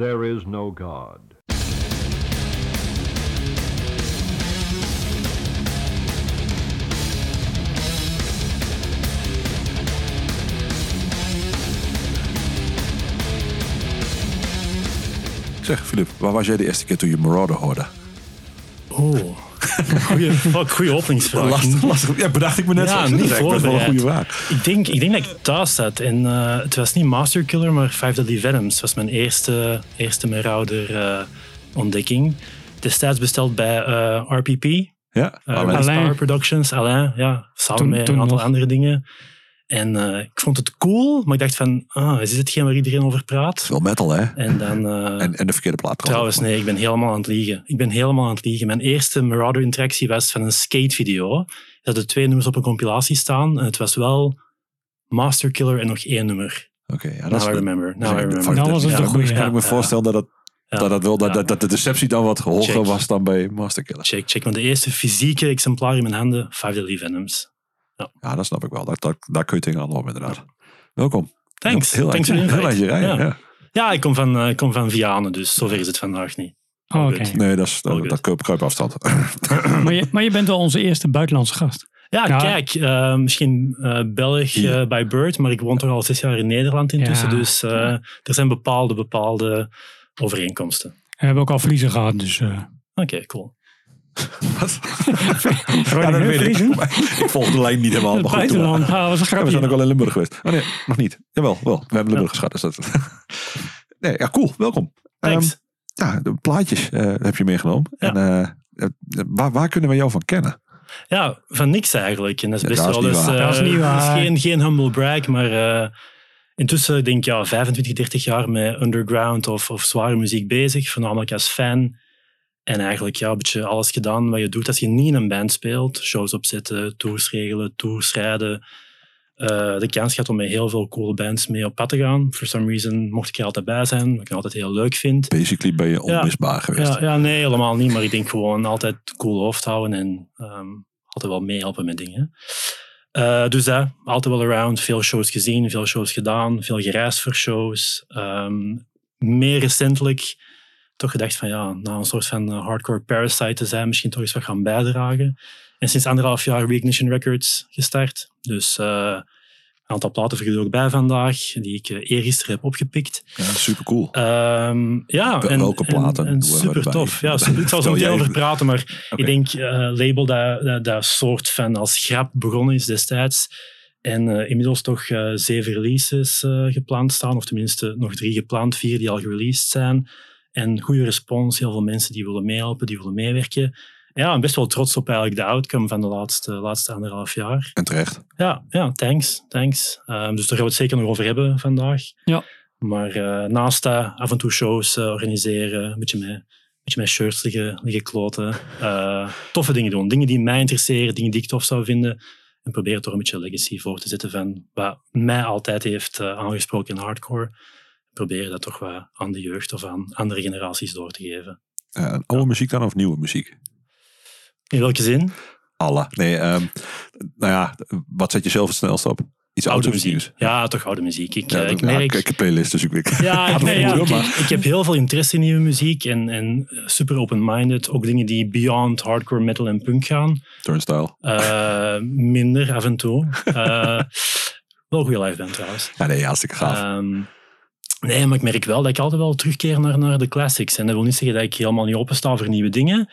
there is no God. Zeg, Filip, waar was jij de eerste keer toen je Marauder hoorde? Oh, goeie, fuck, goeie openingsvraag. Lastig, lastig. Ja, bedacht ik me net. Ja, zo. Dat is niet best wel een goede vraag. Ik denk, ik denk dat ik thuis zat en eh, het was niet Master Killer, maar Five Deadly Venoms. Dat was mijn eerste, eerste Marauder eh, ontdekking. Destijds besteld bij eh, RPP, Ja, Alain. Alain. Productions, Alain, ja, samen Toen- met toen een aantal nog. andere dingen. En eh, ik vond het cool, maar ik dacht van, ah, is dit hetgeen waar iedereen over praat? Veel metal, hè? En dan... eh, En, en de verkeerde plaat Trouwens, nee, ik ben helemaal aan het liegen. Ik ben helemaal aan het liegen. Mijn eerste Marauder-interactie was van een skatevideo. Er hadden twee nummers op een compilatie staan. En het was wel Master Killer en nog één nummer. Oké, ja, dat Now is I remember. Now I Ja, remember. Dan that. was het Ja, een dan goeie, Kan ik ja. me voorstellen dat, het, Ja. dat, wel, dat, Ja. dat, dat de deceptie dan wat hoger Check. was dan bij Master Killer. Check, check. Want de eerste fysieke exemplaar in mijn handen, Five Deadly Venoms. Ja, dat snap ik wel. Dat, dat, daar kun je tegen aan op, inderdaad. Welkom. Thanks. Heel Thanks heel eindje rijden, Ja. ja. Ja, ik kom van, eh, ik kom van Vianen, dus zover is het vandaag niet. Oh, oké. Nee, dat is dat, dat kruip, kruipafstand. Maar, je, maar je bent wel onze eerste buitenlandse gast. Ja, Ja. kijk, eh, misschien eh Belg bij Bird, maar ik woon toch al zes jaar in Nederland intussen. Ja. Dus eh, er zijn bepaalde, bepaalde overeenkomsten. We hebben ook al verliezen gehad, dus... eh Oké, cool. Wat? Ja, dat weet ik. Ik volg de lijn niet helemaal. Het buitenland. Ah, dat was een Ja, we zijn ook wel in Limburg geweest. Oh nee, nog niet. Jawel, wel. We hebben Limburg geschat. Dus dat... nee, ja, cool. Welkom. Thanks. Ehm, ja, de plaatjes eh, heb je meegenomen. Ja. En eh, eh, waar, waar kunnen we jou van kennen? ja, van niks eigenlijk. En dat is Ja, best dat is wel eens, eh, Dat is niet waar. geen, geen humble brag, maar eh, intussen denk ik ja, 25, 30 jaar met underground of, of zware muziek bezig, voornamelijk als fan. En eigenlijk ja, een beetje alles gedaan wat je doet als je niet in een band speelt. Shows opzetten, tours regelen, tours rijden. Eh, de kans gehad om met heel veel coole bands mee op pad te gaan. For some reason mocht ik er altijd bij zijn, wat ik altijd heel leuk vind. Basically ben je onmisbaar geweest. Ja, ja, nee, helemaal niet. Maar ik denk gewoon altijd cool hoofd houden en ehm, altijd wel meehelpen met dingen. Eh, dus dat, altijd wel around. Veel shows gezien, veel shows gedaan, veel gereisd voor shows. Ehm, meer recentelijk toch gedacht van ja, na een soort van eh, hardcore parasite te zijn, misschien toch eens wat gaan bijdragen. En sinds anderhalf jaar Reignition Records gestart. Dus eh, een aantal platen jullie ook bij vandaag, die ik eh, eergisteren heb opgepikt. Ja, super cool. Ehm, ja, en, welke platen En, en super tof. Ja, super, ik zal er zo meteen over praten, maar ik denk label dat, dat, dat soort van als grap begonnen is destijds. En inmiddels toch zeven releases gepland staan, of tenminste nog drie gepland, vier die al gereleased zijn. En goede respons, heel veel mensen die willen meehelpen, die willen meewerken. Ja, ik ben best wel trots op eigenlijk de outcome van de laatste, laatste anderhalf jaar. En terecht. Ja, ja thanks. thanks. Ehm, dus daar gaan we het zeker nog over hebben vandaag. Ja. Maar eh, naast dat af en toe shows eh, organiseren, een beetje met, een beetje met shirts liggen, liggen kloten. eh, toffe dingen doen. Dingen die mij interesseren, dingen die ik tof zou vinden. En proberen toch een beetje legacy voor te zetten van wat mij altijd heeft eh, aangesproken in hardcore. Proberen dat toch wat aan de jeugd of aan andere generaties door te geven. Eh, oude muziek dan of nieuwe muziek? In welke zin? Alle. Nee, ehm, nou ja, wat zet je zelf het snelst op? Iets Oude of muziek. Ja, toch oude muziek. Ik, Ja, eh, ik ja, merk... ik heb playlist, dus ik weet. Ja, ik, nee, ja, ik, heb heel veel interesse in nieuwe muziek en, en super open-minded. Ook dingen die beyond hardcore metal en punk gaan. Turnstile. Eh, minder af en toe. Eh, wel goede live band trouwens. Ja, nee, hartstikke gaaf. Ehm, nee, maar ik merk wel dat ik altijd wel terugkeer naar, naar de classics. En dat wil niet zeggen dat ik helemaal niet opensta voor nieuwe dingen.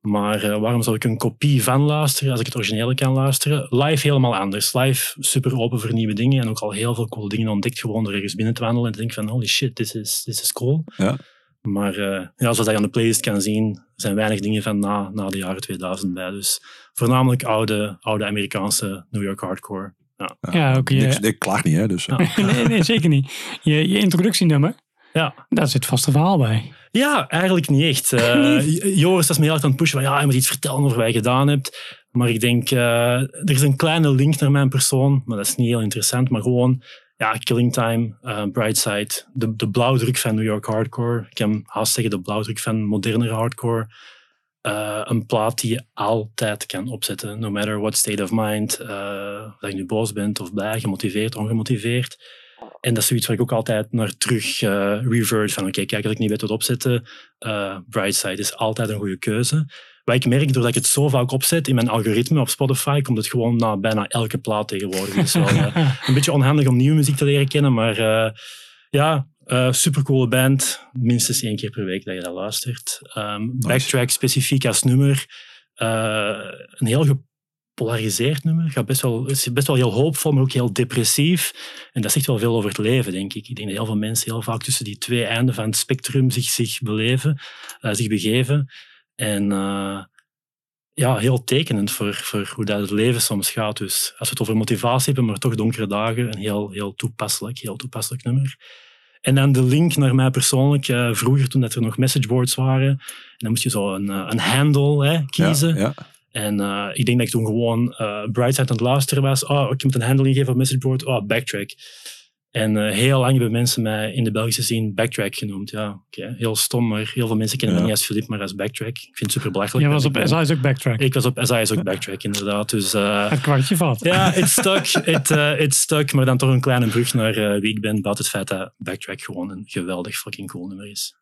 Maar eh, waarom zou ik een kopie van luisteren als ik het originele kan luisteren? Live helemaal anders. Live super open voor nieuwe dingen. En ook al heel veel coole dingen ontdekt. Gewoon door ergens binnen te wandelen en te denken van holy shit, this is, this is cool. Ja. Maar eh, ja, zoals je aan de playlist kan zien, zijn weinig dingen van na, na de jaren 2000 bij. Dus voornamelijk oude, oude Amerikaanse New York hardcore. Ja. Ja, ook je- Niks- ik klaag niet, hè. Dus, eh, nee, nee, zeker niet. Je, je introductienummer, ja. daar zit vast een verhaal bij. Ja, eigenlijk niet echt. Eh, Joris was me heel erg aan het pushen van ja, je moet iets vertellen over wat je gedaan hebt. Maar ik denk, eh, er is een kleine link naar mijn persoon, maar dat is niet heel interessant. Maar gewoon, ja, Killing Time, eh, Brightside, de, de blauwdruk van New York hardcore. Ik kan haast zeggen de blauwdruk van moderne hardcore. Eh, een plaat die je altijd kan opzetten, no matter what state of mind. eh, dat je nu boos bent of blij, gemotiveerd, ongemotiveerd. En dat is zoiets waar ik ook altijd naar terug eh revert. Van oké, kijk, als ik niet weet wat opzetten, eh Brightside is altijd een goede keuze. Wat ik merk, doordat ik het zo vaak opzet in mijn algoritme op Spotify, komt het gewoon naar bijna elke plaat tegenwoordig. Dus wel, een beetje onhandig om nieuwe muziek te leren kennen, maar ja, eh supercoole band. Minstens één keer per week dat je dat luistert. Ehm, Backtrack specifiek als nummer. eh, een heel gepolariseerd nummer. Gaat best wel, is best wel heel hoopvol, maar ook heel depressief. En dat zegt wel veel over het leven, denk ik. Ik denk dat heel veel mensen heel vaak tussen die twee einden van het spectrum zich, zich beleven, eh, zich begeven. En ja, heel tekenend voor, voor hoe dat het leven soms gaat. Dus als we het over motivatie hebben, maar toch donkere dagen, een heel, heel toepasselijk, heel toepasselijk nummer. En dan de link naar mij persoonlijk. vroeger, toen dat er nog messageboards waren, en dan moest je zo een, eh, een handle hè, kiezen. Ja, ja. En eh, ik denk dat ik toen gewoon uh, Brightside aan het luisteren was. Oh, ik moet een handle ingeven op messageboard. Oh, backtrack. En eh, heel lang hebben mensen mij in de Belgische scene backtrack genoemd. Ja, oké, heel stom, maar heel veel mensen kennen Ja. me niet als Filip, maar als backtrack. Ik vind het super belachelijk. Jij was op SI's ook backtrack. Ik was op SI's ook backtrack, inderdaad. Dus eh, Het kwartje valt. ja, it stuck, it, eh, it stuck. Maar dan toch een kleine brug naar eh, wie ik ben, buiten het feit dat backtrack gewoon een geweldig fucking cool nummer is.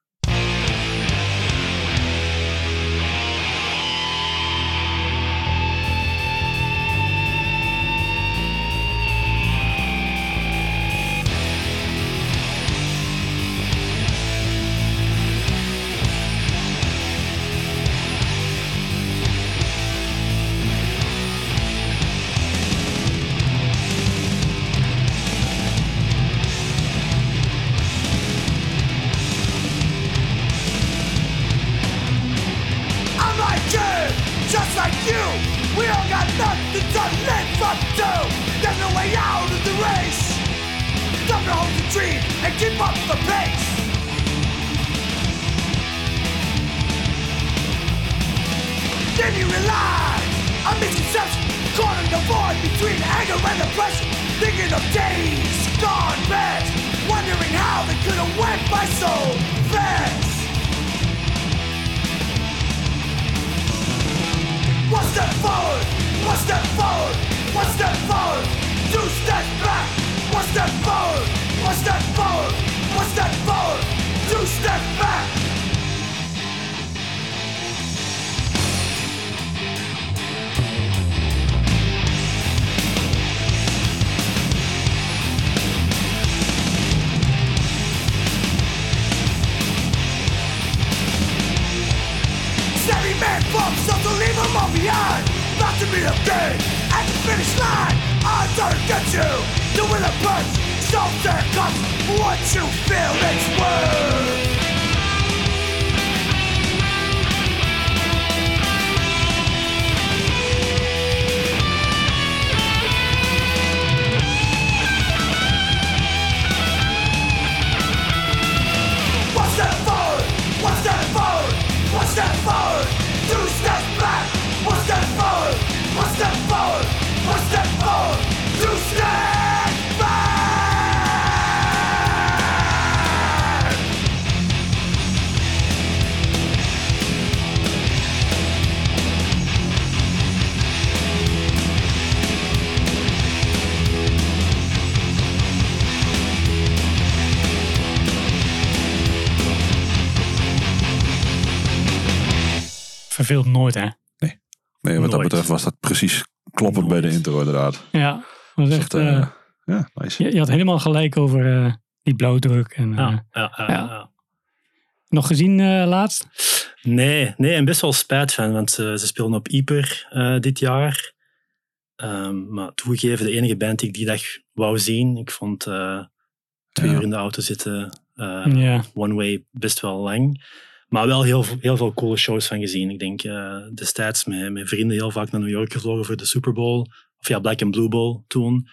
Verveelt nooit, hè? Nee, wat dat betreft was dat precies kloppend bij de intro inderdaad. Ja, dat was echt, Dat, eh, eh, ja, nice. je, je had helemaal gelijk over eh, die blauwdruk. En, eh, Ja, ja, ja. Nog gezien eh, laatst? Nee, nee, en best wel spijt van, want ze, ze speelden op Ieper eh, dit jaar. Ehm, maar toegegeven, de enige band die ik die dag wou zien. Ik vond eh, twee Ja. uur in de auto zitten, eh, ja. one way, best wel lang. Maar wel heel, heel veel coole shows van gezien. Ik denk eh, destijds met, met vrienden heel vaak naar New York gevlogen voor de Super Bowl. Of ja, Black and Blue Bowl toen.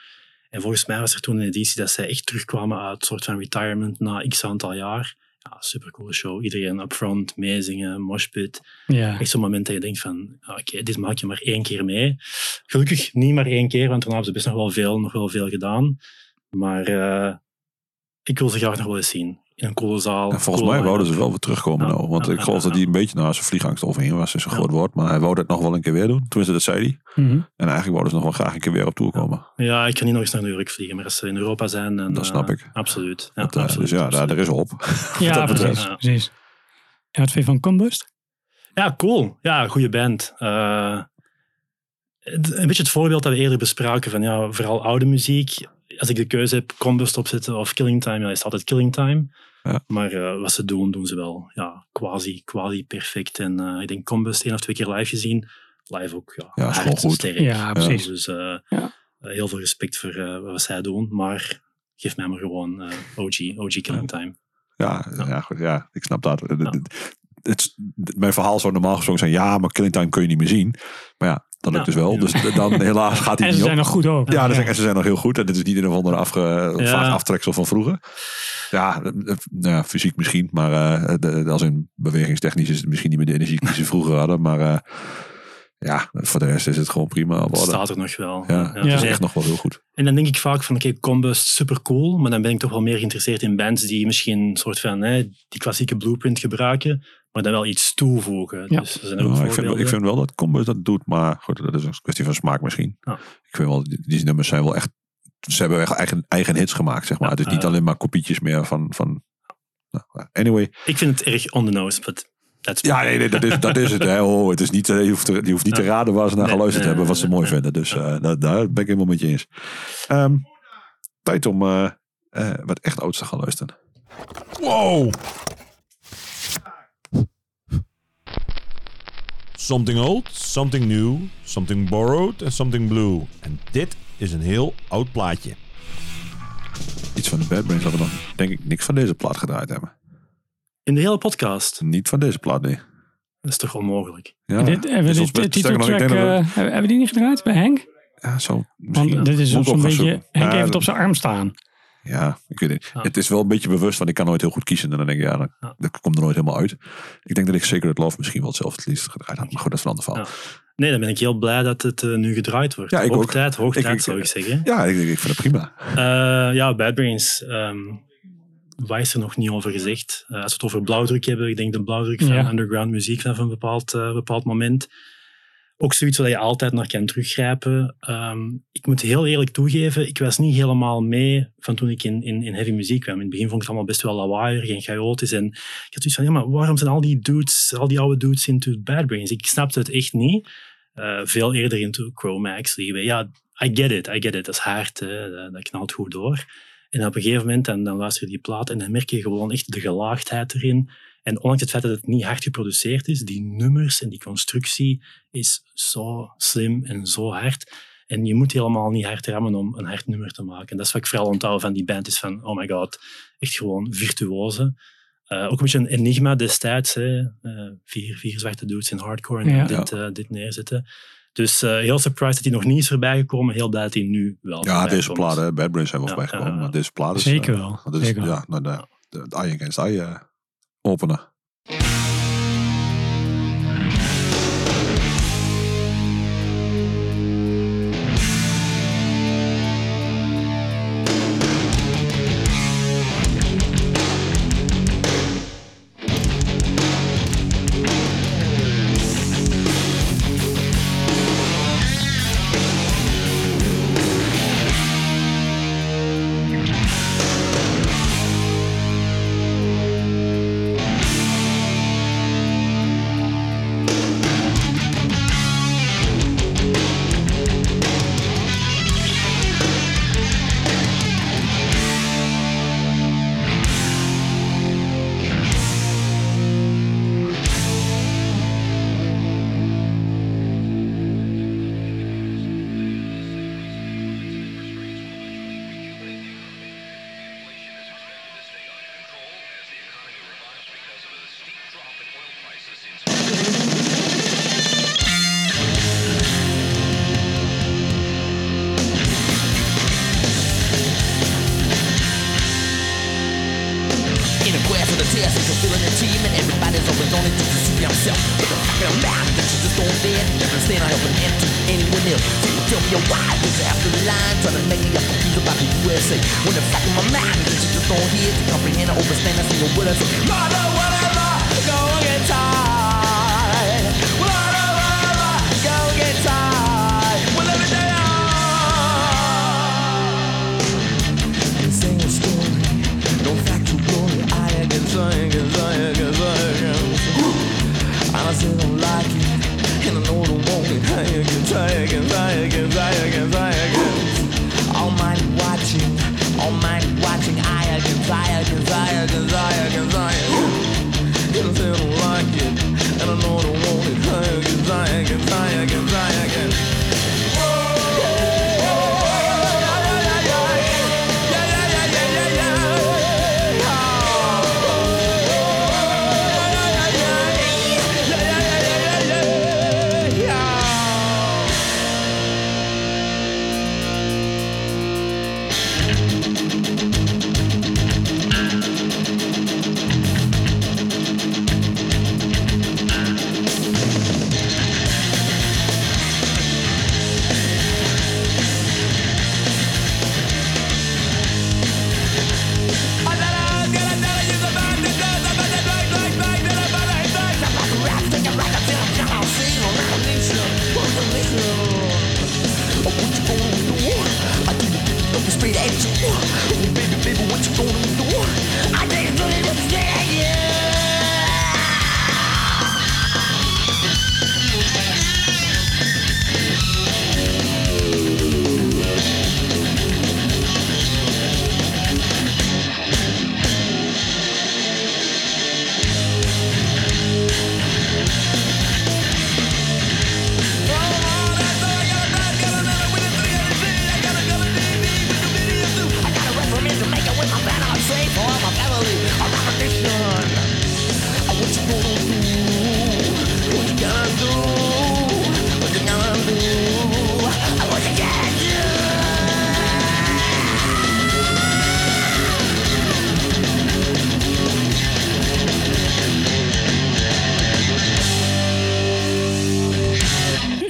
En volgens mij was er toen een editie dat zij echt terugkwamen uit een soort van retirement na x aantal jaar. Ja, supercoole show. Iedereen upfront, meezingen, moshpit. ja. Echt zo'n moment dat je denkt van, oké, dit maak je maar één keer mee. Gelukkig niet maar één keer, want daarna hebben ze best nog wel veel, nog wel veel gedaan. Maar eh, ik wil ze graag nog wel eens zien. In zaal. En volgens mij wouden ze wel weer terugkomen Ja, nou. Want ja, ik ja, geloof dat ja. hij een beetje naar zijn vliegangst overheen was. is een Ja. groot woord. Maar hij wou het nog wel een keer weer doen. Tenminste, dat zei hij. Mhm. En eigenlijk wouden ze nog wel graag een keer weer op tour komen. Ja, ik kan niet nog eens naar New York vliegen, maar als ze in Europa zijn... Dan, Dat snap eh, ik. Absoluut. Ja, Dat, eh, absoluut, dus ja, daar, absoluut. daar is op. Ja, dat precies. Ja. precies. En wat vind je van Combust? Ja, cool. Ja, goede band. Eh, het- een beetje het voorbeeld dat we eerder bespraken van ja, vooral oude muziek. Als ik de keuze heb, Combust opzetten of Killing Time, ja, is het altijd Killing Time. Ja. Maar eh, wat ze doen, doen ze wel ja, quasi, quasi perfect. En eh, ik denk Combust één of twee keer live gezien. Live ook, ja, Ja, hard, goed. sterk. Ja, precies. Dus eh, Ja. heel veel respect voor eh, wat zij doen. Maar geef mij maar gewoon eh, OG, OG Killing Time. Ja, ja. Ja. goed, ja, ik snap dat. Het- Ja. het- het- mijn verhaal zou normaal gesproken zijn... Ja, maar Killing Time kun je niet meer zien. Maar ja, dat lukt dus wel. Ja. Dus dan helaas gaat hij En ze niet zijn op. nog goed ook. Ja, dus en ze zijn nog heel goed. En dit is niet een of andere afge, vaag aftreksel van vroeger. Ja, eh, eh, nou ja, fysiek misschien. Maar eh, de, als in bewegingstechnisch is het misschien niet meer de energie die ze vroeger hadden. Maar eh, ja, voor de rest is het gewoon prima Het geworden. staat er nog wel. Ja, het Ja. is echt nog wel heel goed. En dan denk ik vaak van, oké, Combust, super cool, maar dan ben ik toch wel meer geïnteresseerd in bands die misschien een soort van hè, die klassieke blueprint gebruiken, maar dan wel iets toevoegen. Ja. Dus er zijn ook Ja, ik, vind, voorbeelden. ik vind wel dat Combus dat doet. Maar goed, dat is een kwestie van smaak misschien. Ja. Ik vind wel, die, die nummers zijn wel echt... Ze hebben echt eigen, eigen hits gemaakt, zeg maar. Ja, het is niet alleen maar kopietjes meer van... van nou, anyway. Ik vind het erg on the nose, but that's Ja, nee, nee dat, is, dat is het. Hè. Oh, het is niet, eh, je, hoeft te, je hoeft niet te raden waar ze naar Nee, geluisterd nee, hebben, wat ze mooi nee. vinden. Dus eh, daar, daar ben ik helemaal met je eens. Ehm, tijd om eh, eh, wat echt ouds te gaan luisteren. Wow! Something old, something new, something borrowed en something blue. En dit is een heel oud plaatje. Iets van de Bad Brains dat we nog, denk ik, niks van deze plaat gedraaid hebben. in de hele podcast. Niet van deze plaat, nee. Dat is toch onmogelijk? Ja, dit, hebben we ons dit nog, ik titeltrack, denk dat we- eh, hebben hebben we die niet gedraaid bij Henk? ja, zo, misschien. Want dit is zo'n beetje, zoeken. Henk Ja, heeft het op zijn arm staan. Ja, ik weet het. Ja. Het is wel een beetje bewust, want ik kan nooit heel goed kiezen. En dan denk ik, ja, dat, Ja. dat komt er nooit helemaal uit. Ik denk dat ik Sacred Love misschien wel zelf het liefst gedraaid had. Maar goed, dat is een ander verhaal. Nee, dan ben ik heel blij dat het eh, nu gedraaid wordt. Ja, ik hoog ook. tijd, hoog Ik- tijd ik- zou ik zeggen. Ja, ik, ik vind het prima. Eh, ja, Bad Brains. ehm wat is er nog niet over gezegd? Eh, als we het over blauwdruk hebben, ik denk de blauwdruk van Ja. underground muziek vanaf een bepaald, bepaald moment. Ook zoiets waar je altijd naar kan teruggrijpen. Ehm, ik moet heel eerlijk toegeven, ik was niet helemaal mee van toen ik in, in, in heavy muziek kwam. In het begin vond ik het allemaal best wel lawaaierig en chaotisch. En ik had zoiets van, ja, waarom zijn al die dudes, al die oude dudes into Bad Brains? Ik snapte het echt niet. Eh, veel eerder into Chromax. Ja, I get it, I get it. Dat is hard, dat knalt goed door. En op een gegeven moment, dan, dan luister je die plaat en dan merk je gewoon echt de gelaagdheid erin. En ondanks het feit dat het niet hard geproduceerd is, die nummers en die constructie is zo slim en zo hard. En je moet helemaal niet hard rammen om een hard nummer te maken. En dat is wat ik vooral onthoud van die band, is van, oh my god, echt gewoon virtuoze. Eh, ook een beetje een enigma destijds, hè. Eh, vier, vier zwarte dudes in hardcore en Ja. dit, eh, dit neerzetten. Dus eh, heel surprised dat hij nog niet is voorbij gekomen. Heel blij dat hij nu wel Ja, deze plaat, Bad Brains zijn wel Ja, voorbij gekomen. ja, ja. Maar deze plaat is... Zeker wel, dat is, zeker wel. Ja, nou, de, de, de Eye Against Eye eh,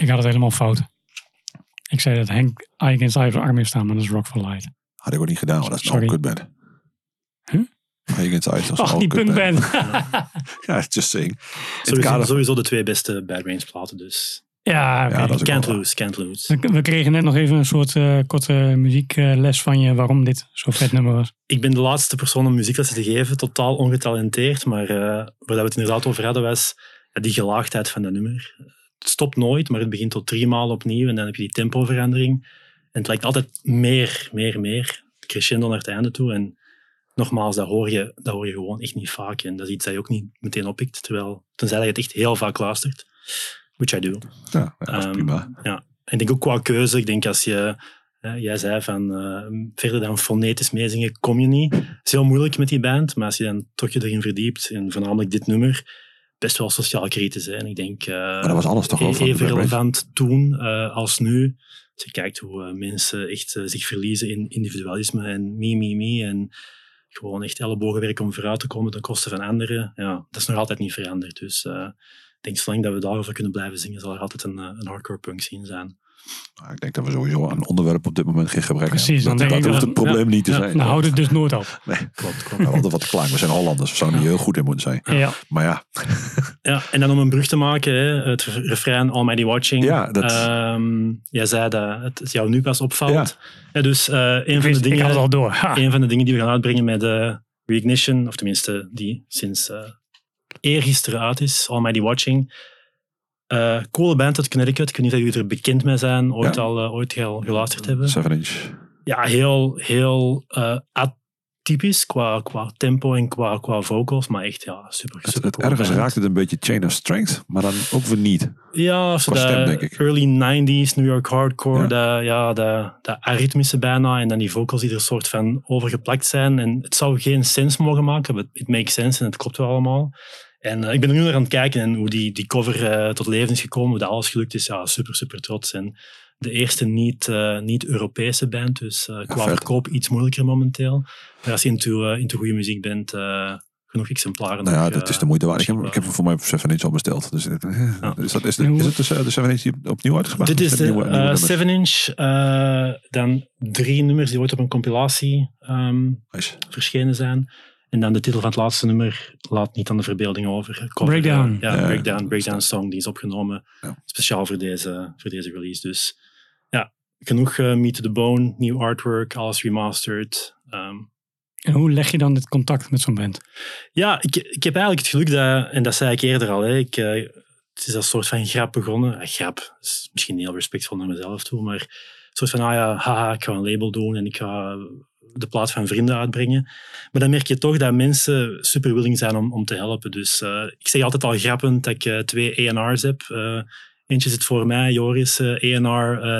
Ik had het helemaal fout. Ik zei dat Henk Eye Against Eye heeft staan, maar dat is Rock for Light. Had ik ook niet gedaan, want dat is een Sorry. oude kutband. Huh? Eye Against Eye, is een Ach, oude die kutband. punkband. Ja, just saying. Sowieso, kader sowieso de twee beste Bad Brains platen, dus ja, oké. Ja, dat is ook can't wel lose, can't lose. We kregen net nog even een soort eh, korte muziekles van je waarom dit zo'n vet nummer was. Ik ben de laatste persoon om muzieklessen te geven, totaal ongetalenteerd, maar eh, waar we het inderdaad over hadden was ja, die gelaagdheid van dat nummer. Het stopt nooit, maar het begint tot drie maal opnieuw en dan heb je die tempoverandering. En het lijkt altijd meer, meer, meer, crescendo naar het einde toe. En nogmaals, dat hoor je, dat hoor je gewoon echt niet vaak. En dat is iets dat je ook niet meteen oppikt, terwijl, tenzij je het echt heel vaak luistert. Which I do. Ja, dat is Ehm, prima. Ja. En ik denk ook qua keuze. Ik denk als je... jij zei van eh, verder dan fonetisch meezingen kom je niet. Het is heel moeilijk met die band, maar als je dan toch je erin verdiept, en voornamelijk dit nummer, best wel sociaal kritisch. Hè. En ik denk... eh, Maar dat was alles toch wel de Even relevant toen eh, als nu. Als je kijkt hoe eh, mensen echt zich verliezen in individualisme en me, me, me. En gewoon echt ellebogenwerk om vooruit te komen ten koste van anderen. Ja, dat is nog altijd niet veranderd. Dus ik denk, zolang dat we daarover kunnen blijven zingen, zal er altijd een, een hardcore punk scene zijn. Nou, ik denk dat we sowieso aan onderwerp op dit moment geen gebrek Precies, hebben. dan Dat, dat hoeft het probleem niet te ja, zijn. Nou, houd het dus nooit op. Nee, Klopt, klopt. we hadden wat te klein. We zijn Hollanders. We zouden niet heel goed in moeten zijn. Ja. Maar ja, Ja, en dan om een brug te maken, hè, het refrein Almighty Watching. Ja, dat- Ehm, jij zei dat het, jou nu pas opvalt. Ja. Ja, dus eh, een, Ik, van de dingen, al door. Een van de dingen die we gaan uitbrengen met de Reignition, of tenminste die sinds eh eergisteren uit is, Almighty Watching. Coole band uit Connecticut. Ik weet niet of jullie er bekend mee zijn, ooit Ja. al, eh, ooit al geluisterd hebben. Seven Inch. Ja, heel, heel eh, atypisch qua, qua tempo en qua, qua vocals, maar echt ja, super, Het, super het, coole ergens band. raakt het een beetje Chain of Strength, maar dan ook weer niet. Ja, zo stem, denk ik. early 90s New York hardcore, Ja. dat, ja, dat aritmische bijna, en dan die vocals die er een soort van overgeplakt zijn. En het zou geen sens mogen maken, but it makes sense en het klopt wel allemaal. En eh, ik ben er nu naar aan het kijken en hoe die, die cover eh, tot leven is gekomen, hoe dat alles gelukt is. Ja, super, super trots. En de eerste niet, eh, niet-Europese band, dus eh, qua verkoop iets moeilijker momenteel. Maar als je into, eh, into goede muziek bent, eh, genoeg exemplaren. Nou ja, nog, dat is de moeite waard. Ik heb, ik heb voor mij op 7 inch al besteld. Dus, Ja. is, dat, is, de, is het de, de 7 inch die opnieuw uitgebracht Dit is de nieuwe- nieuwe nummers? 7 inch, eh, dan drie nummers die ooit op een compilatie ehm, Nice. verschenen zijn. En dan de titel van het laatste nummer laat niet aan de verbeelding over. Cover, Breakdown. eh, ja, Ja, Breakdown, ja. Breakdown Song, die is opgenomen Ja. speciaal voor deze, voor deze release. Dus ja, genoeg eh Meet to the Bone, nieuw artwork, alles remastered. Ehm, En hoe leg je dan dit contact met zo'n band? ja, ik, ik heb eigenlijk het geluk dat, en dat zei ik eerder al, hè, ik, eh, het is als soort van grap begonnen. Eh, grap, is misschien heel respectvol naar mezelf toe, maar een soort van, ah ja, haha, ik ga een label doen en ik ga de plaats van vrienden uitbrengen. Maar dan merk je toch dat mensen super willing zijn om, om te helpen. Dus eh, ik zeg altijd al grappend dat ik eh, twee A&R's heb. Eh, eentje zit voor mij, Joris, eh,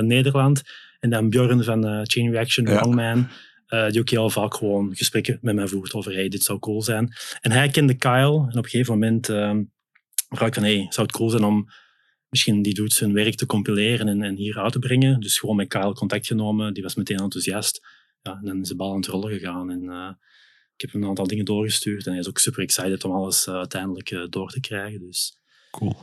Nederland. En dan Bjorn van Chain Reaction, Ja. Wrongman. die ook heel vaak gewoon gesprekken met mij voert over hey, dit zou cool zijn. En hij kende Kyle. En op een gegeven moment ehm vraag ik van hey, zou het cool zijn om misschien die doet zijn werk te compileren en, en hier uit te brengen. Dus gewoon met Kyle contact genomen. Die was meteen enthousiast. Ja, en dan is de bal aan het rollen gegaan. En eh, ik heb hem een aantal dingen doorgestuurd. En hij is ook super excited om alles eh, uiteindelijk eh, door te krijgen. Dus Cool.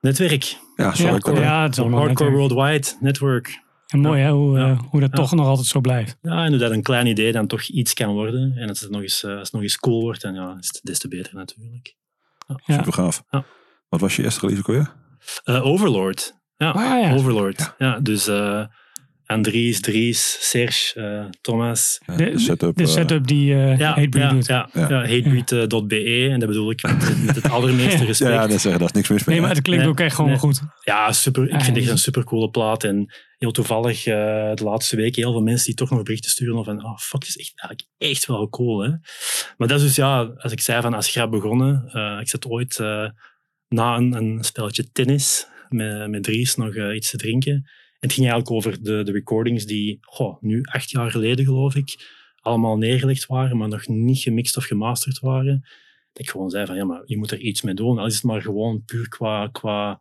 netwerk. Ja, sorry. ja, ja, het is allemaal Hardcore netwerk. worldwide, network. En mooi hè, hoe, Ja. hoe dat Ja. toch nog altijd zo blijft. Ja, en hoe dat een klein idee dan toch iets kan worden. En als het nog eens, eh, als het nog eens cool wordt, dan ja, is het des te beter natuurlijk. Ja. Super gaaf. Ja. Wat was je eerste release ook weer? Eh, Overlord. Ja, Ah, ja. Overlord. Ja. dus eh Andries, Dries, Serge, eh, Thomas. Ja, De- de setup. De eh, setup die eh Ja, Hatebreed ja, doet. ja, Ja. ja. hatebreed.be. En dat bedoel ik met, met het allermeeste respect. ja, dat zeggen, daar is niks mis mee. Nee, maar het klinkt Nee, ook echt gewoon nee. goed. Ja, super. Ik vind het echt een super coole plaat. En heel toevallig eh, de laatste weken heel veel mensen die toch nog berichten sturen van oh fuck, is echt, eigenlijk echt wel cool. Hè? Maar dat is dus ja, als ik zei van als grap begonnen. eh, ik zat ooit eh, na een, een spelletje tennis met, met Dries nog iets te drinken. Het ging eigenlijk over de, de recordings die goh, nu acht jaar geleden geloof ik allemaal neergelegd waren, maar nog niet gemixt of gemasterd waren. Dat ik gewoon zei van ja, maar je moet er iets mee doen. Al is het maar gewoon puur qua, qua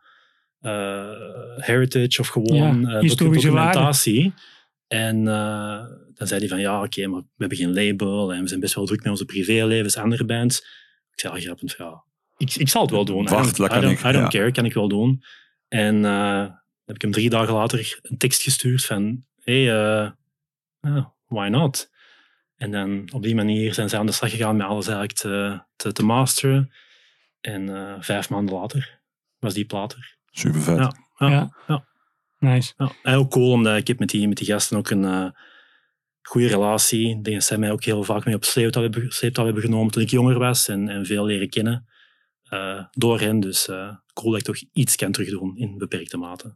eh, heritage of gewoon Ja, eh, waarde. documentatie. En eh, dan zei hij van ja, oké, maar we hebben geen label en we zijn best wel druk met onze privélevens, andere bands. Ik zei al grappend van ja, ik, ik zal het wel doen. I don't- dat kan I don't, ik, I don't ja. care, kan ik wel doen. En eh, heb ik hem drie dagen later een tekst gestuurd van hey, eh, ja, why not? En dan op die manier zijn ze aan de slag gegaan met alles eigenlijk te, te, te masteren. En eh, vijf maanden later was die plaat er. Super vet. Ja. Ja. Ja. ja. Nice. Ja, en ook cool, omdat ik heb met die, met die gasten ook een eh goede relatie. Ik denk dat zij mij ook heel vaak mee op sleeptouw hebben, sleeptouw hebben genomen toen ik jonger was en, en veel leren kennen eh, door hen. Dus eh, cool dat ik toch iets kan terugdoen in beperkte mate.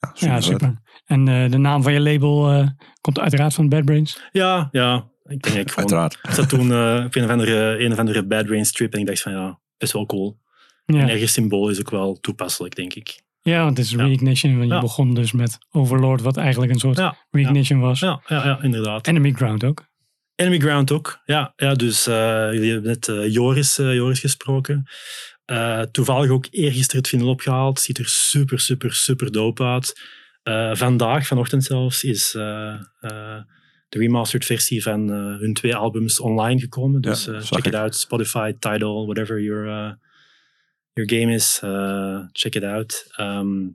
Ja, super Ja, vet. super. En eh, de naam van je label eh, komt uiteraard van Bad Brains. Ja, ja. Ik denk ik gewoon... Uiteraard. Ik zat toen eh, op een of, andere, een of andere Bad Rain strip en ik dacht van ja, best wel cool. En Ja, ergens symbool is ook wel toepasselijk, denk ik. ja want het is Ja. Reignition. Want je Ja. begon dus met Overlord, wat eigenlijk een soort Ja, Reignition was. ja, ja, ja inderdaad. Enemy Ground ook. Enemy Ground ook. Ja, ja dus eh, jullie hebben net Joris, Joris gesproken. Eh, toevallig ook eergisteren het vinyl opgehaald. Ziet er super, super, super dope uit. Eh, vandaag, vanochtend zelfs, is eh, de remastered versie van hun twee albums online gekomen. Dus Ja, check it ik. out. Spotify, Tidal, whatever your, your game is. check it out. Ehm,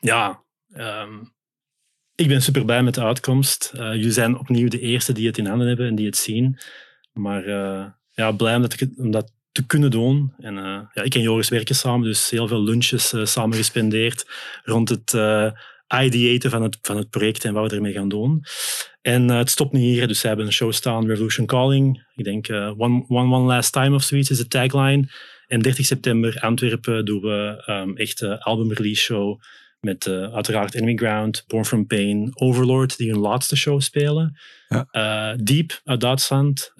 ja, ehm, ik ben super blij met de uitkomst. Eh, jullie zijn opnieuw de eerste die het in handen hebben en die het zien. Maar ja, blij om dat, ik het- om dat te kunnen doen. En, eh, ja, ik en Joris werken samen, dus heel veel lunches eh, samen gespendeerd rond het eh ideaten van het, van het project en wat we ermee gaan doen. En het stopt niet hier, dus ze hebben een show staan, Revolution Calling. Ik denk one, one, one Last Time of zoiets is de tagline. En 30 september Antwerpen doen we um, echt een album release show met uiteraard Enemy Ground, Born From Pain, Overlord, die hun laatste show spelen. Ja. Deep uit Duitsland.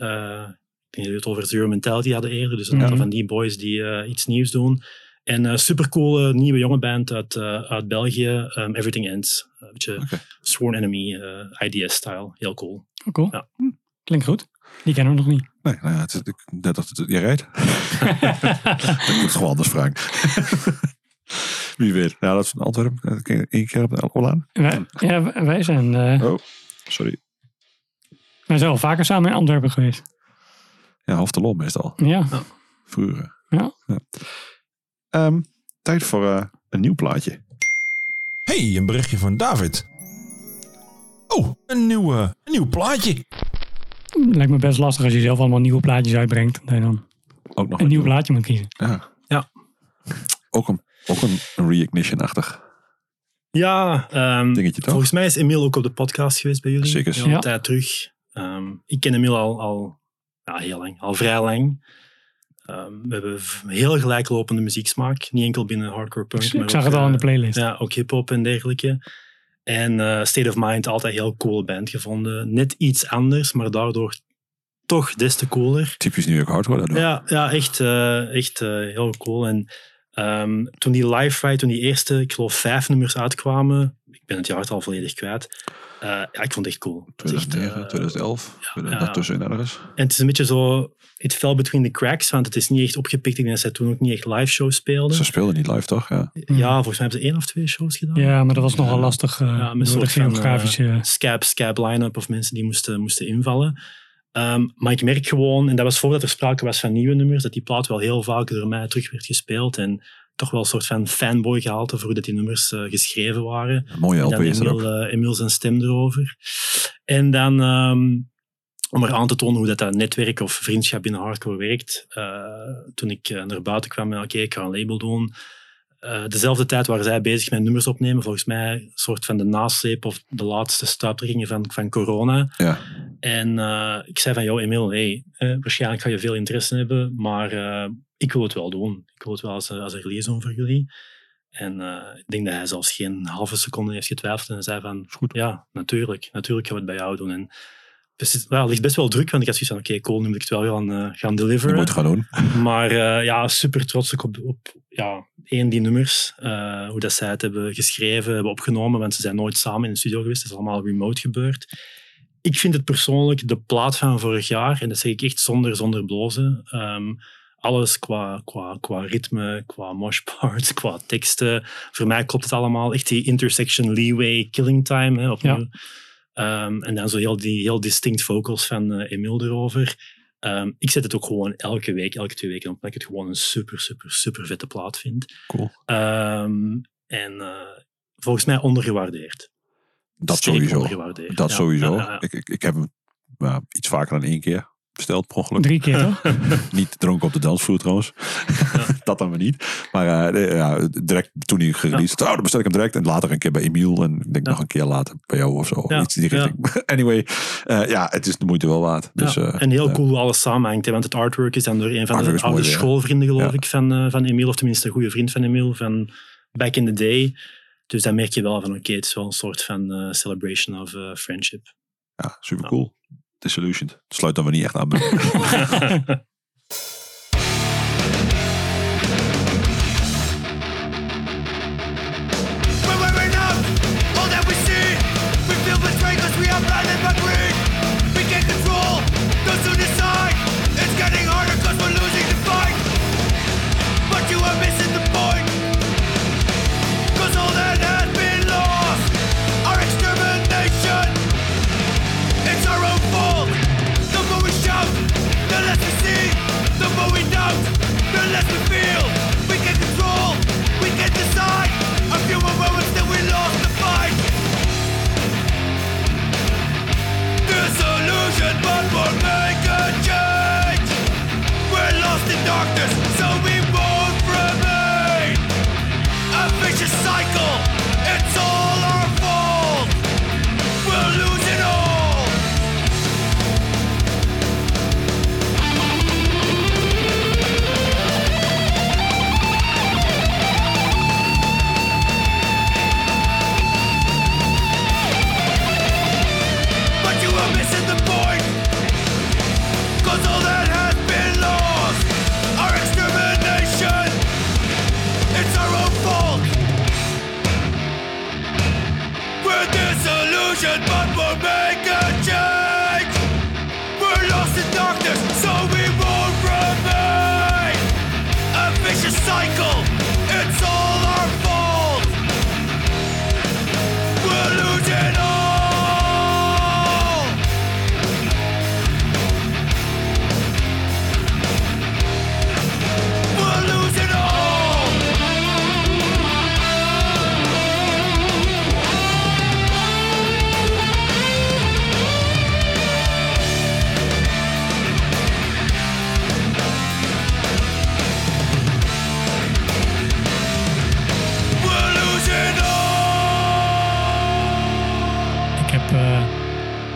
Ik denk dat we het over Zero Mentality hadden eerder. Dus een Mhm. aantal van die boys die eh, iets nieuws doen. En een supercoole nieuwe jonge band uit, eh, uit België, um, Everything Ends. Een beetje. Sworn Enemy, eh, IDS-style. Heel cool. Oh, cool. Ja. Hm, Klinkt goed. Die kennen we nog niet. Nee, nou ja, het is, ik, net dat het, je rijdt. ik moet gewoon anders vragen. Wie weet. Ja, dat is van Antwerpen. Één keer op de Olaan? wij, ja, wij zijn, eh, Oh, sorry. wij zijn al vaker samen in Antwerpen geweest. Ja, half de lol meestal. Ja, Vroeger. Ja. Ehm, tijd voor eh, een nieuw plaatje. hey, een berichtje van David. Oh, een nieuw, een nieuw plaatje. lijkt me best lastig als je zelf allemaal nieuwe plaatjes uitbrengt. Dat je dan Ook nog een nieuw plaatje moet kiezen. Ja. Ja. Ook een, ook een reignition-achtig Ja, ehm, dingetje, toch? volgens mij is Emiel ook op de podcast geweest bij jullie. Zeker. Een Ja. tijd terug. Ehm, ik ken Emiel al, al ja, heel lang, al vrij lang. Ehm, we hebben heel gelijklopende muzieksmaak. Niet enkel binnen hardcore punk, Ik, maar ik zag ook, het al in de eh, playlist. Ja, ook hip-hop en dergelijke. En eh, State of Mind, altijd heel cool band gevonden. Net iets anders, maar daardoor toch des te cooler. Typisch New York Hardcore. Ja, ja echt, eh, echt heel cool. En ehm, toen die live ride, toen die eerste, ik geloof vijf nummers uitkwamen, ik ben het jaartal volledig kwijt. Eh, ja, ik vond het echt cool. Het is echt, 2009, eh, 2011. ja, ja. Daartussen ergens. en het is een beetje zo, het fell between the cracks, want het is niet echt opgepikt. Ik denk dat zij toen ook niet echt live shows speelden. Ze speelden niet live, toch? Ja. Ja, volgens mij hebben ze één of twee shows gedaan. Ja, maar dat was nogal lastig uh, Ja, met soort geografische... scab, scab line-up of mensen die moesten, moesten invallen. Ehm, maar ik merk gewoon, en dat was voordat er sprake was van nieuwe nummers, dat die plaat wel heel vaak door mij terug werd gespeeld. En toch wel een soort van fanboy gehalte voor hoe dat die nummers eh, geschreven waren. Een mooie En LP is. Emil, eh, Emil zijn stem erover. En dan, ehm, om er aan te tonen hoe dat, dat netwerk of vriendschap binnen hardcore werkt, eh, toen ik naar buiten kwam met oké, ik ga een label doen. Dezelfde tijd waren zij bezig met nummers opnemen. Volgens mij een soort van de nasleep of de laatste stuiptrekkingen van, van corona. Ja. En eh, ik zei van, joh Emil, hey, eh, waarschijnlijk ga je veel interesse hebben, maar eh, ik wil het wel doen. Ik wil het wel als, als een release doen voor jullie. En eh, ik denk dat hij zelfs geen halve seconde heeft getwijfeld en zei van, goed. ja, natuurlijk, natuurlijk gaan we het bij jou doen. En dus het ligt best wel druk, want ik had zoiets van, oké, cool, nu moet ik het wel gaan, gaan Je deliveren. moet het gaan doen. Maar ja, super trots ook op, op ja, één, die nummers. hoe dat zij het hebben geschreven, hebben opgenomen. Want ze zijn nooit samen in de studio geweest. Het is allemaal remote gebeurd. Ik vind het persoonlijk de plaat van vorig jaar. En dat zeg ik echt zonder, zonder blozen. Ehm, alles qua, qua, qua ritme, qua moshparts, qua teksten. Voor mij klopt het allemaal. Echt die intersection leeway killing time. Hè, opnieuw. Ehm, en dan zo heel, die heel distinct vocals van eh Emil erover. Ehm, ik zet het ook gewoon elke week, elke twee weken op, omdat ik het gewoon een super, super, super vette plaat vind. Cool. En eh, volgens mij ondergewaardeerd. Dat sowieso. Dat Ja. sowieso. Ja, ja, ja. Ik, ik, ik heb hem ja, iets vaker dan één keer besteld, per ongeluk. Drie keer, toch? Niet dronken op de dansvloer trouwens. dat dan maar niet. Maar eh, ja, direct toen hij gereleased. Oh, dan bestel ik hem direct. En later een keer bij Emiel. En ik denk Ja. nog een keer later bij jou of zo. Ja, Iets in die ja. richting. anyway, eh, ja, het is de moeite wel waard. Dus, Ja, eh, en heel cool hoe alles samenhangt. Want het artwork is dan door een van Artwork de mooi oude schoolvrienden, geloof Ja. ik, van, van Emile. Of tenminste een goede vriend van Emile, van back in the day. Dus dan merk je wel van, oké, het is wel een soort van eh, celebration of eh, friendship. ja, super cool. Disillusioned. Sluit dan weer niet echt aan.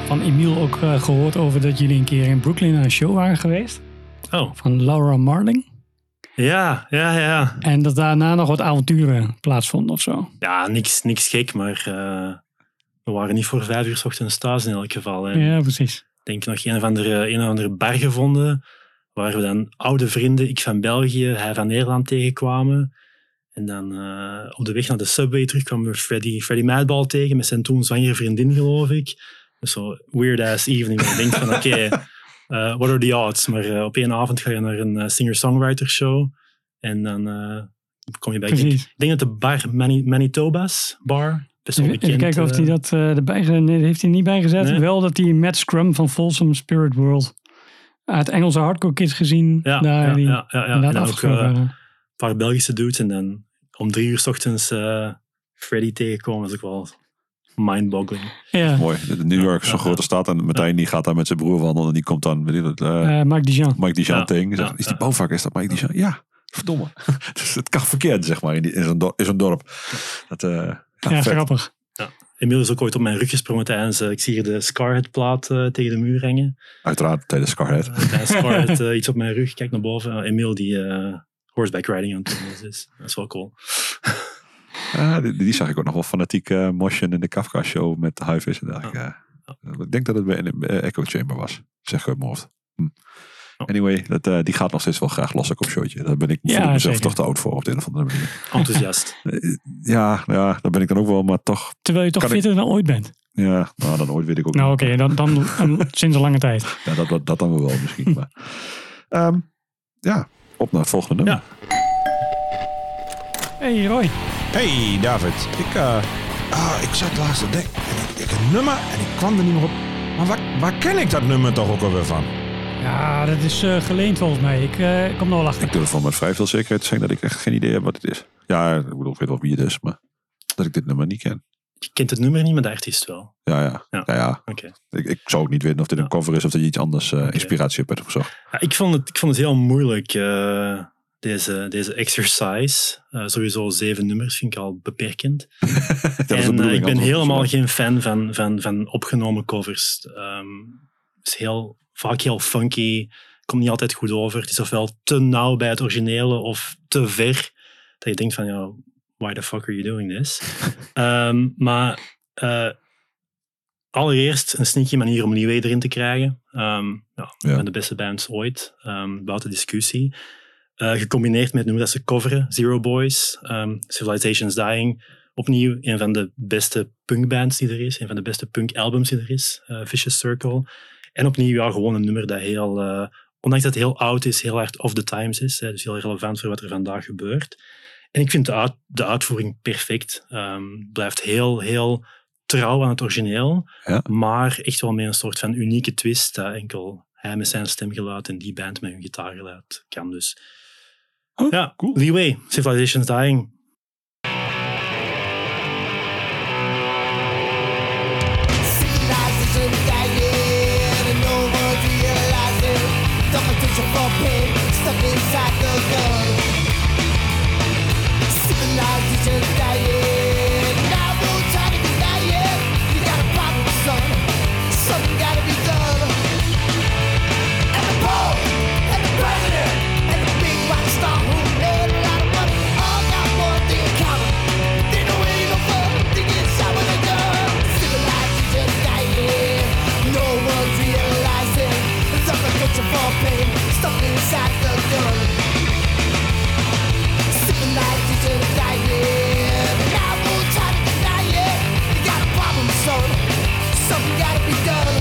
van Emiel ook eh, gehoord over dat jullie een keer in Brooklyn naar een show waren geweest. Oh, Van Laura Marling. ja, ja, ja. En dat daarna nog wat avonturen plaatsvonden of zo. Ja, niks, niks gek, maar eh, we waren niet voor vijf uur 's ochtends thuis in elk geval. Ja, precies. Ik denk nog een of andere, een of andere bar gevonden, waar we dan oude vrienden, ik van België, hij van Nederland tegenkwamen. En dan eh, op de weg naar de subway terug kwamen we Freddy, Freddy Madball tegen met zijn toen zwangere vriendin, geloof ik. Dus zo weird-ass evening. Ik denk van, oké, eh, what are the odds? Maar eh, op één avond ga je naar een singer-songwriter show en dan kom je bij... Ik denk, Precies. ik denk dat de bar Mani- Manitoba's bar, best wel Even, bekend. even kijken of hij dat erbij gezet Nee, heeft hij niet bijgezet. Nee. Wel dat hij Matt Scrum van Folsom Spirit World uit Engelse Hardcore Kids gezien. ja, daar ja, die ja, ja. En ook, paar Belgische dudes en dan om drie uur s ochtends eh, Freddy tegenkomen. Dat is ook wel mindboggling. ja, Mooi. New York is zo'n Ja, grote stad. En Martijn die gaat daar met zijn broer wandelen. En die komt dan, weet je dat, eh, eh, Mike Dijon. Mike Dijon Ja, tegen. Zegt, ja, is die ja. bouwvakker? Is dat Mike Dijon? Ja, verdomme. dus het kan verkeerd, zeg maar, in, die- in zo'n dorp. In zo'n dorp. Dat, eh, ja, Ja, grappig. Emiel is ook ooit op mijn rug gesprongen tijdens... ik zie hier de Scarhead-plaat tegen de muur hangen. Uiteraard tijdens Scarhead. Uh, tijdens Scarhead eh, iets op mijn rug, kijk naar boven. Uh, Emiel die eh, horseback riding aan het doen is. Dus dat is wel cool. Ja, die, die zag ik ook nog wel fanatiek eh moshen in de Kafka show met de Huivis. En dacht ik, eh, ik denk dat het bij een eh, Echo Chamber was. Zeg ik mijn. Hm. Oh. Anyway, dat, eh, die gaat nog steeds wel graag los op showtje. Daar ben ik, voel Ja, ik mezelf zeker. toch te oud voor op de een of andere manier. Enthousiast. Ja, ja, daar ben ik dan ook wel, maar toch. Terwijl je toch ik- fitter dan ooit bent. Ja, nou, dan ooit weet ik ook Nou niet. oké, dan, dan, dan sinds een lange tijd. Ja, dat, dat, dat dan wel misschien. Maar, Ehm, ja, op naar het volgende nummer. Hey Roy. Hey David, ik, eh, ah, ik zat laatst te denken en ik, ik een nummer en ik kwam er niet meer op. Maar waar, waar ken ik dat nummer toch ook alweer van? Ja, dat is eh, geleend volgens mij. Ik eh, kom er wel achter. Ik durf van met vrij veel zekerheid te zeggen dat ik echt geen idee heb wat het is. Ja, ik bedoel, ik weet wel wie het is, maar dat ik dit nummer niet ken. Je kent het nummer niet, maar de artiest wel. Ja, ja. Ja. ja. Ik, ik zou ook niet weten of dit een cover is of dat je iets anders eh, inspiratie op hebt gezocht. Ja, ik, vond het, ik vond het heel moeilijk, eh, deze, deze exercise. Eh, sowieso zeven nummers vind ik al beperkend. En ik ben helemaal geen fan van, van, van opgenomen covers. Ehm, het is heel, vaak heel funky, komt niet altijd goed over. Het is ofwel te nauw bij het originele of te ver. Dat je denkt van, ja, why the fuck are you doing this? Ehm, maar eh, allereerst een sneaky manier om nieuwe erin te krijgen. Ehm ja, de beste bands ooit, ehm, buiten discussie. Eh, gecombineerd met, noem dat ze coveren, Zero Boys, Civilization's Dying. Opnieuw een van de beste punkbands die er is, een van de beste punkalbums die er is, eh, Vicious Circle. En opnieuw ja, gewoon een nummer dat heel, ondanks dat het heel oud is, heel hard of the times is. Hè, dus heel relevant voor wat er vandaag gebeurt. En ik vind de, uit- de uitvoering perfect. Ehm, blijft heel, heel trouw aan het origineel, Ja. maar echt wel met een soort van unieke twist dat enkel hij met zijn stemgeluid en die band met hun gitaargeluid kan. Dus Oh, ja, cool. Leeway, Civilization's Dying. we got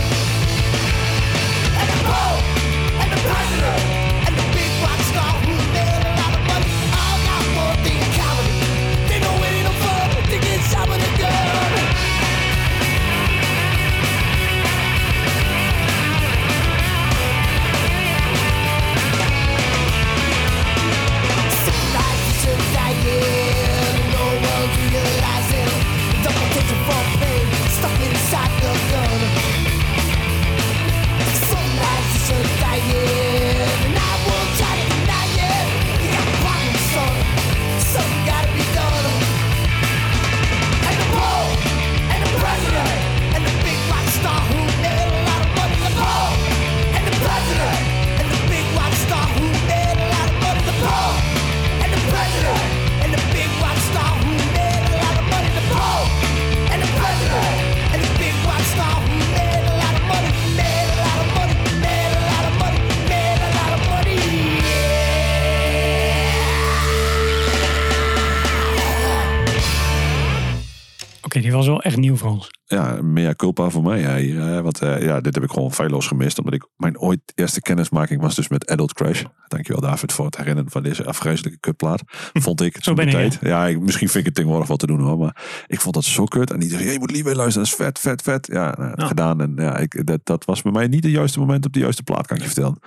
nieuw voor ons. Ja, mea culpa voor mij. Hier, hè, want eh, ja, dit heb ik gewoon feilloos gemist. Omdat ik mijn ooit eerste kennismaking was dus met Adult Crash. Dankjewel David voor het herinneren van deze afgrijzelijke kutplaat. Vond ik. Zo ben ik, tijd. Ja, ik, misschien vind ik het tegenwoordig wat te doen hoor. Maar ik vond dat zo kut. En die zei, je moet liever luisteren. Dat is vet, vet, vet. Ja, nou, Ja. gedaan. En ja, ik, dat, dat was bij mij niet het juiste moment op de juiste plaat, kan ik je vertellen.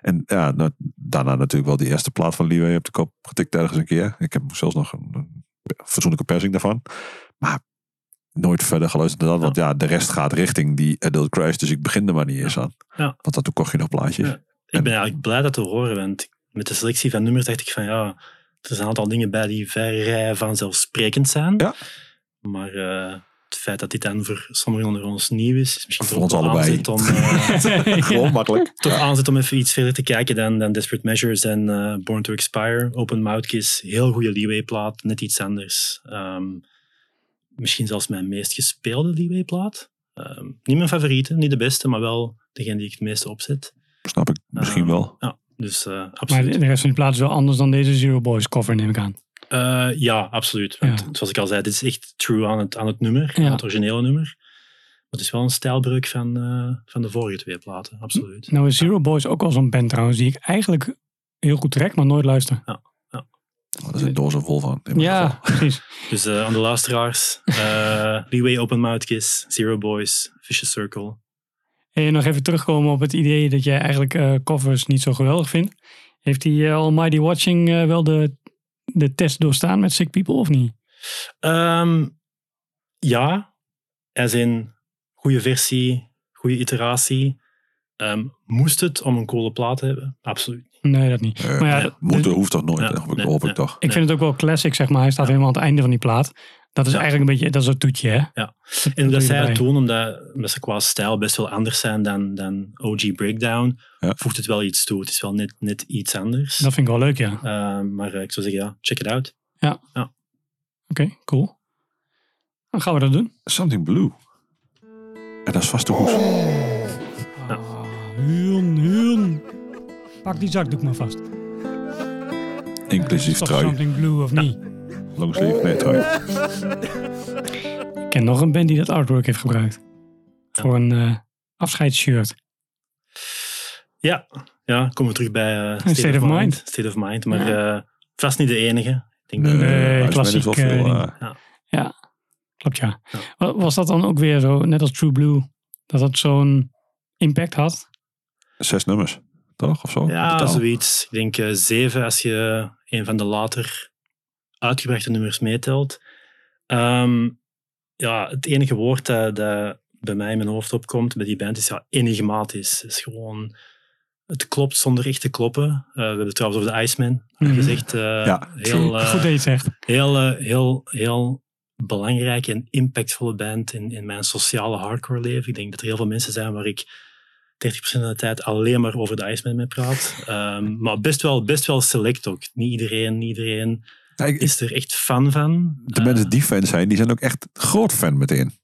En ja, nou, daarna natuurlijk wel die eerste plaat van Leeway op de kop getikt ergens een keer. Ik heb zelfs nog een, een fatsoenlijke persing daarvan. Maar nooit verder geluisterd dan dat. Want ja, de rest gaat richting die Adult Crash. Dus ik begin er maar niet eens aan. Ja. Want dat toen kocht je nog plaatjes. Ja. Ik ben eigenlijk blij dat te horen, want met de selectie van nummers dacht ik van ja, er zijn een aantal dingen bij die vrij vanzelfsprekend zijn. Ja. Maar eh, het feit dat dit dan voor sommigen onder ons nieuw is, is misschien Voor toch ons allebei. om, eh, Gewoon makkelijk. toch aanzet om even iets verder te kijken dan, dan Desperate Measures en eh, Born to Expire. Open Mouth Kiss, heel goede Leeway plaat, net iets anders. Ehm, misschien zelfs mijn meest gespeelde Leeway plaat. Ehm, niet mijn favoriete, niet de beste, maar wel degene die ik het meeste opzet. Snap ik misschien Ehm, wel. Ja, dus eh, Maar absoluut. de de rest van die plaat is wel anders dan deze Zero Boys cover, neem ik aan. Eh, ja, absoluut. Want Ja. zoals ik al zei, dit is echt true aan het, aan het nummer, aan Ja. het originele nummer. Maar het is wel een stijlbreuk van, eh, van de vorige twee platen, absoluut. Nou is Zero Boys ook al zo'n band trouwens, die ik eigenlijk heel goed trek, maar nooit luister. Oh, daar zit doos er vol van. Ja, precies. Dus eh, aan de luisteraars, eh Leeway Open Mouth Kiss, Zero Boys, Vicious Circle. En nog even terugkomen op het idee dat jij eigenlijk eh, covers niet zo geweldig vindt. Heeft die Almighty Watching wel de, de test doorstaan met Sick People of niet? Ehm, ja, als in goede versie, goede iteratie. Ehm, moest het om een coole plaat te hebben? Absoluut. Nee, dat niet. Eh, maar ja, ja, dus- hoeft toch nooit, Ja, hoop ik, nee, hoop ik toch. ik vind het ook wel classic, zeg maar. Hij staat helemaal aan het einde van die plaat. Dat is Ja. eigenlijk een beetje, dat is een toetje, hè? Ja. En dat zij het doen, omdat, omdat ze qua stijl best wel anders zijn dan, dan OG Breakdown, Ja. voegt het wel iets toe. Het is wel net, net iets anders. Dat vind ik wel leuk, ja. Ehm, maar eh, ik zou zeggen, ja, check it out. Oké, cool. Dan gaan we dat doen. Something Blue. En dat is vast de hoes. Ah, Huun, huun. Pak die zakdoek maar vast. Inclusief Stop trui. Something Blue of niet? Longsleeve, nee trui. Ik ken nog een band die dat artwork heeft gebruikt. Voor een eh afscheidsshirt. Ja, ja komen we terug bij eh, State of Mind. State of Mind, maar eh, vast niet de enige. Ik denk dat- Nee, Nee, klassiek, veel, eh, eh, Ja, klopt ja. Ja. Wa- Was dat dan ook weer zo, net als True Blue, dat dat zo'n impact had? zes nummers, toch? Of zo? Ja, zoiets. Ik denk eh, zeven als je een van de later uitgebrachte nummers meetelt. Ehm, ja, het enige woord dat, dat bij mij in mijn hoofd opkomt bij die band is ja, enigmatisch. Het is gewoon... Het klopt zonder echt te kloppen. Eh, we hebben het trouwens over de Iceman Mhm. gezegd. eh, Ja, heel, eh, Goed dat je het zegt. heel, eh, heel, heel belangrijke en impactvolle band in, in mijn sociale hardcore leven. Ik denk dat er heel veel mensen zijn waar ik 30% van de tijd alleen maar over de Iceman mee praat. Ehm, maar best wel, best wel select ook. Niet iedereen, niet iedereen Ja, ik- is er echt fan van. de mensen die fan zijn, die zijn ook echt groot fan meteen.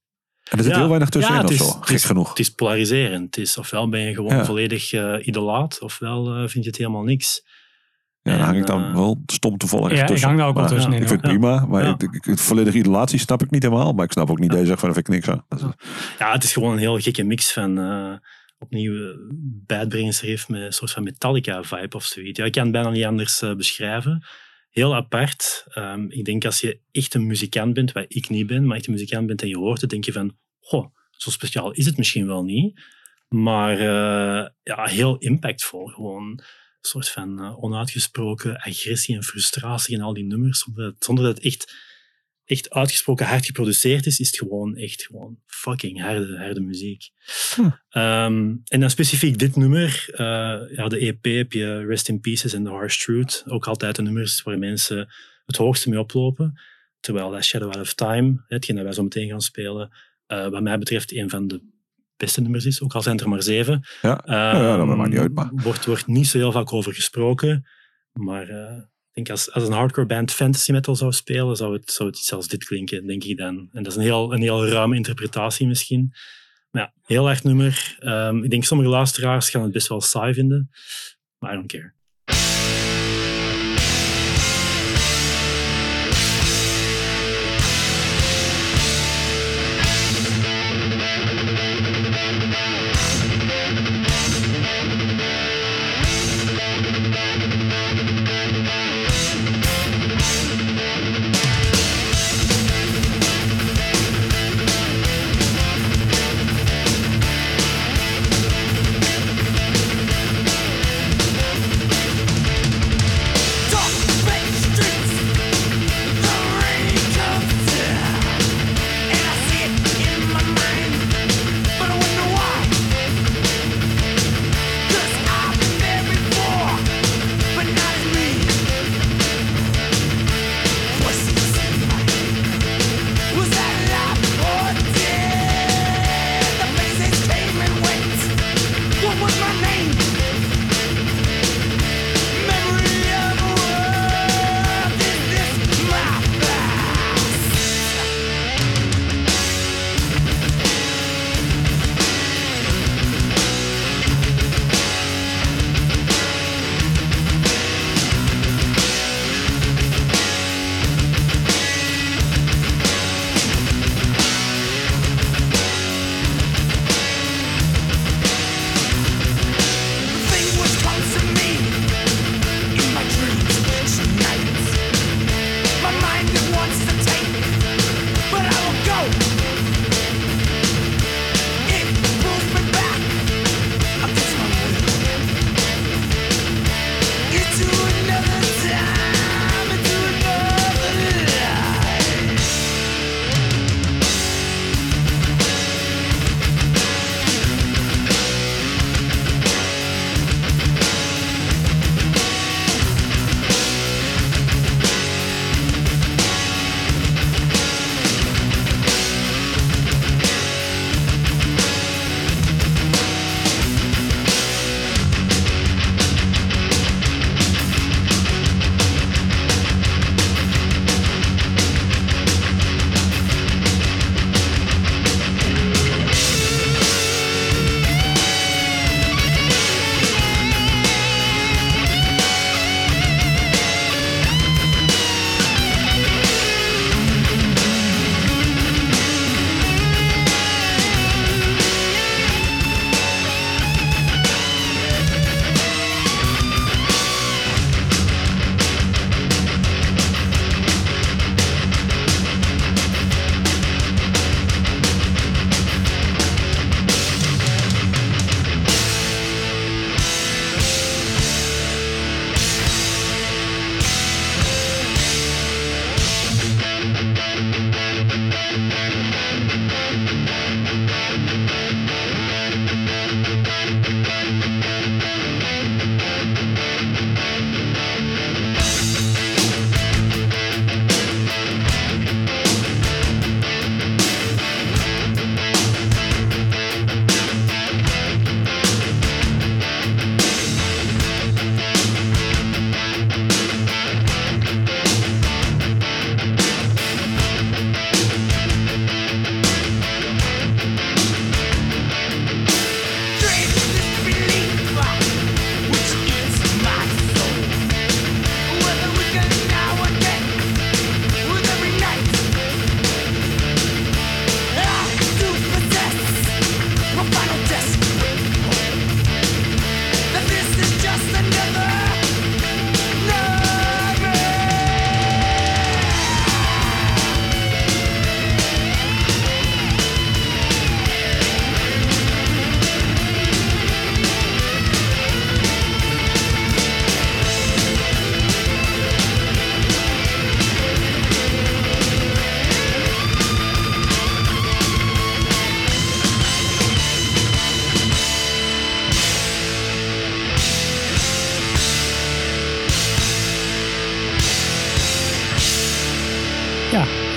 En er zit Ja. heel weinig tussenin Ja, het of is- zo. Gek is- genoeg. Het is polariserend. Het is, ofwel ben je gewoon Ja. volledig eh, idolaat, ofwel eh, vind je het helemaal niks. Ja, dan hang ik dan eh, wel stom toevallig Ja, ik hang daar ook wel tussenin, Ik vind het prima, maar ik, ik, het volledige idolatie snap ik niet helemaal. Maar ik snap ook niet deze van, daar vind ik niks aan. Is- Ja, het is gewoon een heel gekke mix van opnieuw eh, Bad heeft met een soort van Metallica-vibe of zoiets. Ja, ik kan het bijna niet anders eh, beschrijven. Heel apart. Ehm, ik denk als je echt een muzikant bent, wat ik niet ben, maar echt een muzikant bent en je hoort het, denk je van, goh, zo speciaal is het misschien wel niet. Maar eh, ja, heel impactvol. Gewoon een soort van onuitgesproken agressie en frustratie in al die nummers. Zonder dat, zonder dat het echt, echt uitgesproken hard geproduceerd is, is het gewoon echt gewoon fucking harde, harde muziek. Hm. Ehm, en dan specifiek dit nummer, eh, ja, de EP heb je Rest in Pieces en The Harsh Truth. Ook altijd de nummers waar mensen het hoogste mee oplopen. Terwijl dat Shadow Out of Time, hetgeen dat wij zo meteen gaan spelen, eh, wat mij betreft een van de beste nummers is. Ook al zijn het er maar zeven. Ja, ja, ja, dat maakt niet uit, maar- Wordt, wordt niet zo heel vaak over gesproken. Maar eh, denk als, als een hardcore band fantasy metal zou spelen, zou het, zou het iets dit klinken, denk ik dan. En dat is een heel, een heel ruime interpretatie misschien. Maar ja, heel erg nummer. Ehm, ik denk sommige luisteraars gaan het best wel saai vinden. Maar I don't care.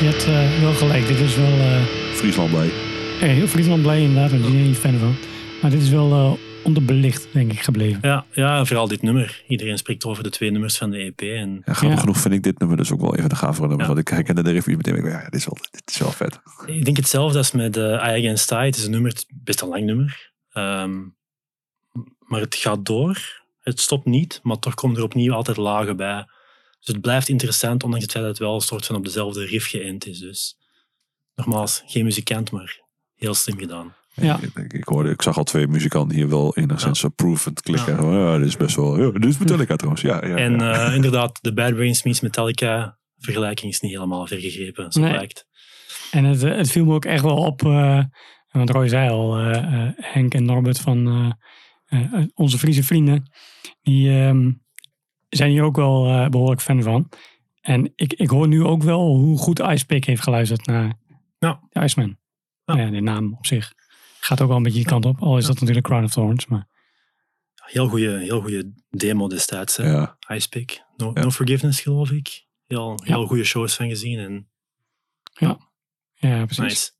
Je hebt eh, wel gelijk. Dit is wel eh, Friesland eh, heel Friesland blij inderdaad. want Daar ben ik niet fan van. Maar dit is wel eh, onderbelicht, denk ik, gebleven. Ja, ja, vooral dit nummer. Iedereen spreekt over de twee nummers van de EP. En Ja, grappig Ja. genoeg vind ik dit nummer dus ook wel even de gavere nummer. Ja. Want ik herkende de review meteen. Ik ja, dit is wel, dit is wel vet. ik denk hetzelfde als met eh I Against I. Het is een nummer, het is best een lang nummer. Ehm, maar het gaat door. Het stopt niet, maar toch komen er opnieuw altijd lagen bij. Dus het blijft interessant, ondanks het feit dat het wel een soort van op dezelfde riff geënt is. Dus nogmaals, geen muzikant, maar heel slim gedaan. Ja. Ik, ik, ik hoorde, ik zag al twee muzikanten hier wel enigszins approvend klikken. Ja. ja, dit is best wel... Ja, dit is Metallica trouwens. Ja, ja, En ja. eh, inderdaad, de Bad Brains meets Metallica vergelijking is niet helemaal vergegrepen, zo Nee. blijkt. En het, eh, het viel me ook echt wel op, eh, want Roy zei al, eh, eh, Henk en Norbert van eh, eh, onze Friese vrienden, die ehm, zijn hier ook wel eh, behoorlijk fan van. En ik, ik hoor nu ook wel hoe goed Icepick heeft geluisterd naar Ja. de Iceman. Ja. Ja. de naam op zich gaat ook wel een beetje die kant op, al is dat natuurlijk Crown of Thorns. Maar Heel goede heel goeie demo destijds, hè? ja. Icepick. No, Ja. no Forgiveness, geloof ik. Heel, Ja. heel goede shows van gezien. En ja, precies. nice.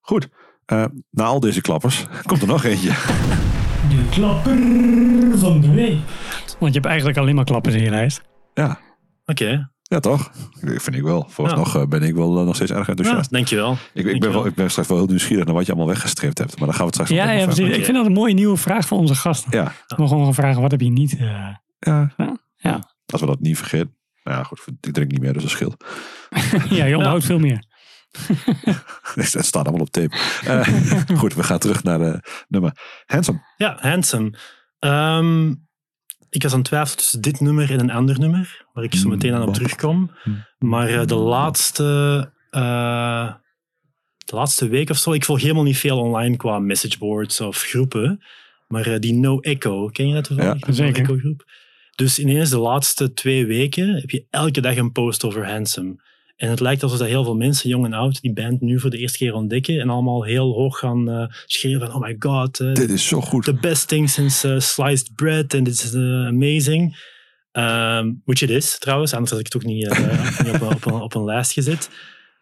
Goed. Eh, na al deze klappers komt er nog eentje. De klapper van de week. Want je hebt eigenlijk alleen maar klappers in je lijst. Ja, Oké, ja toch? Ik vind ik wel. Vooralsnog eh, ben ik wel eh, nog steeds erg ja, enthousiast. dankjewel. ik, ik, ben wel, ik ben straks wel heel nieuwsgierig naar wat je allemaal weggestreept hebt. Maar dan gaan we het straks Ja, ja precies. Ik vind dat een mooie nieuwe vraag voor onze gasten. Ja, We gewoon gaan vragen, wat heb je niet... eh, ja. Ja. Als we dat niet vergeten. Nou ja, goed. Ik drink niet meer, dus dat scheelt. ja, je onthoudt veel meer. Het staat allemaal op tape. Eh, goed, we gaan terug naar de nummer. Handsome. Ja, Handsome. Ehm, ik was aan het twijfelen tussen dit nummer en een ander nummer, waar ik zo meteen aan op terugkom. Maar eh, de laatste... eh, de laatste week of zo, ik volg helemaal niet veel online qua messageboards of groepen. Maar eh, die No Echo, ken je dat toevallig? Ja, No zeker. Echo groep. Dus ineens de laatste twee weken heb je elke dag een post over Handsome. En het lijkt alsof dat heel veel mensen, jong en oud, die band nu voor de eerste keer ontdekken en allemaal heel hoog gaan eh schreeuwen van oh my god, eh, Dit is zo goed. the best thing since uh, sliced bread and it's uh, amazing. Um, which it is, trouwens. Anders had ik het ook niet, uh, niet op, een, op, een, op een lijst gezet.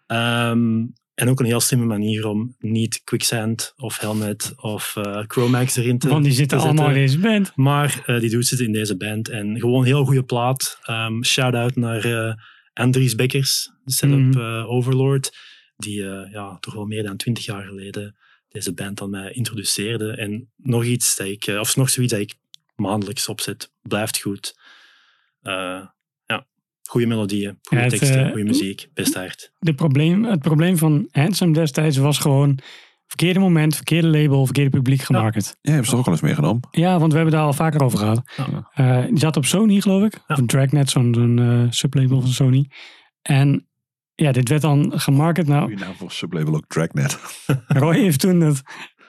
Um, en ook een heel slimme manier om niet Quicksand of Helmet of uh, Chromax erin te Want die zitten te allemaal in deze band. Maar uh, die doet zitten in deze band. En gewoon een heel goede plaat. Um, Shout-out naar uh, Andries Bekkers, de setup Mhm. uh, Overlord. Die uh, ja, toch wel meer dan twintig jaar geleden deze band aan mij introduceerde. En nog iets dat ik, uh, of nog zoiets dat ik maandelijks opzet, blijft goed. Uh, ja, goede melodieën, goede teksten, eh, goede muziek, best hard. De probleem, het probleem van Handsome destijds was gewoon verkeerde moment, verkeerde label, verkeerde publiek gemarket. Jij hebt ze toch ook al eens meegenomen? Ja, want we hebben daar al vaker over gehad. Ja. Uh, die zat op Sony, geloof ik. Ja. Of Dragnet, zo'n zo'n, uh, sublabel van Sony. En ja, dit werd dan gemarket. Nou, Goeie naam voor sublabel ook Dragnet. Roy heeft toen het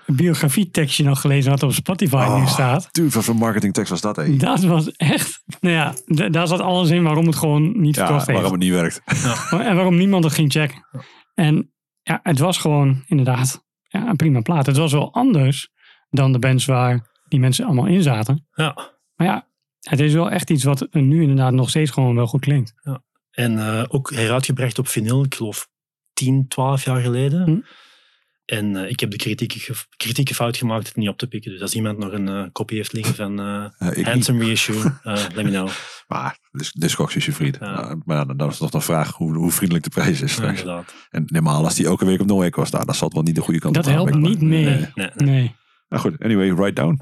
biografietekstje nog gelezen wat op Spotify Oh. nu staat. Dude, wat voor marketingtekst was dat, hé? Dat was echt, nou ja, daar zat alles in waarom het gewoon niet Ja, verkocht heeft. waarom het niet werkt. En waarom niemand het ging checken. En ja, het was gewoon inderdaad ja, een prima plaat. Het was wel anders dan de bands waar die mensen allemaal in zaten. Ja. Maar ja, het is wel echt iets wat nu inderdaad nog steeds gewoon wel goed klinkt. En uh, ook heruitgebracht op vinyl, ik geloof 10, 12 jaar geleden. Hm. En uh, ik heb de kritieke, kritieke fout gemaakt het niet op te pikken. Dus als iemand nog een uh, kopie heeft liggen van Uh, Handsome Reissue, let me know. Maar dus, Discogs is je vriend. Ja. Nou, maar ja, dan is nog de vraag hoe, hoe vriendelijk de prijs is Ja, straks. inderdaad. en normaal als die elke week op No Echo staat, dan zal het wel niet de goede kant Dat op gaan, helpt niet maar- mee. Nee. Nee, nee. Nee. Nou goed, anyway, write down.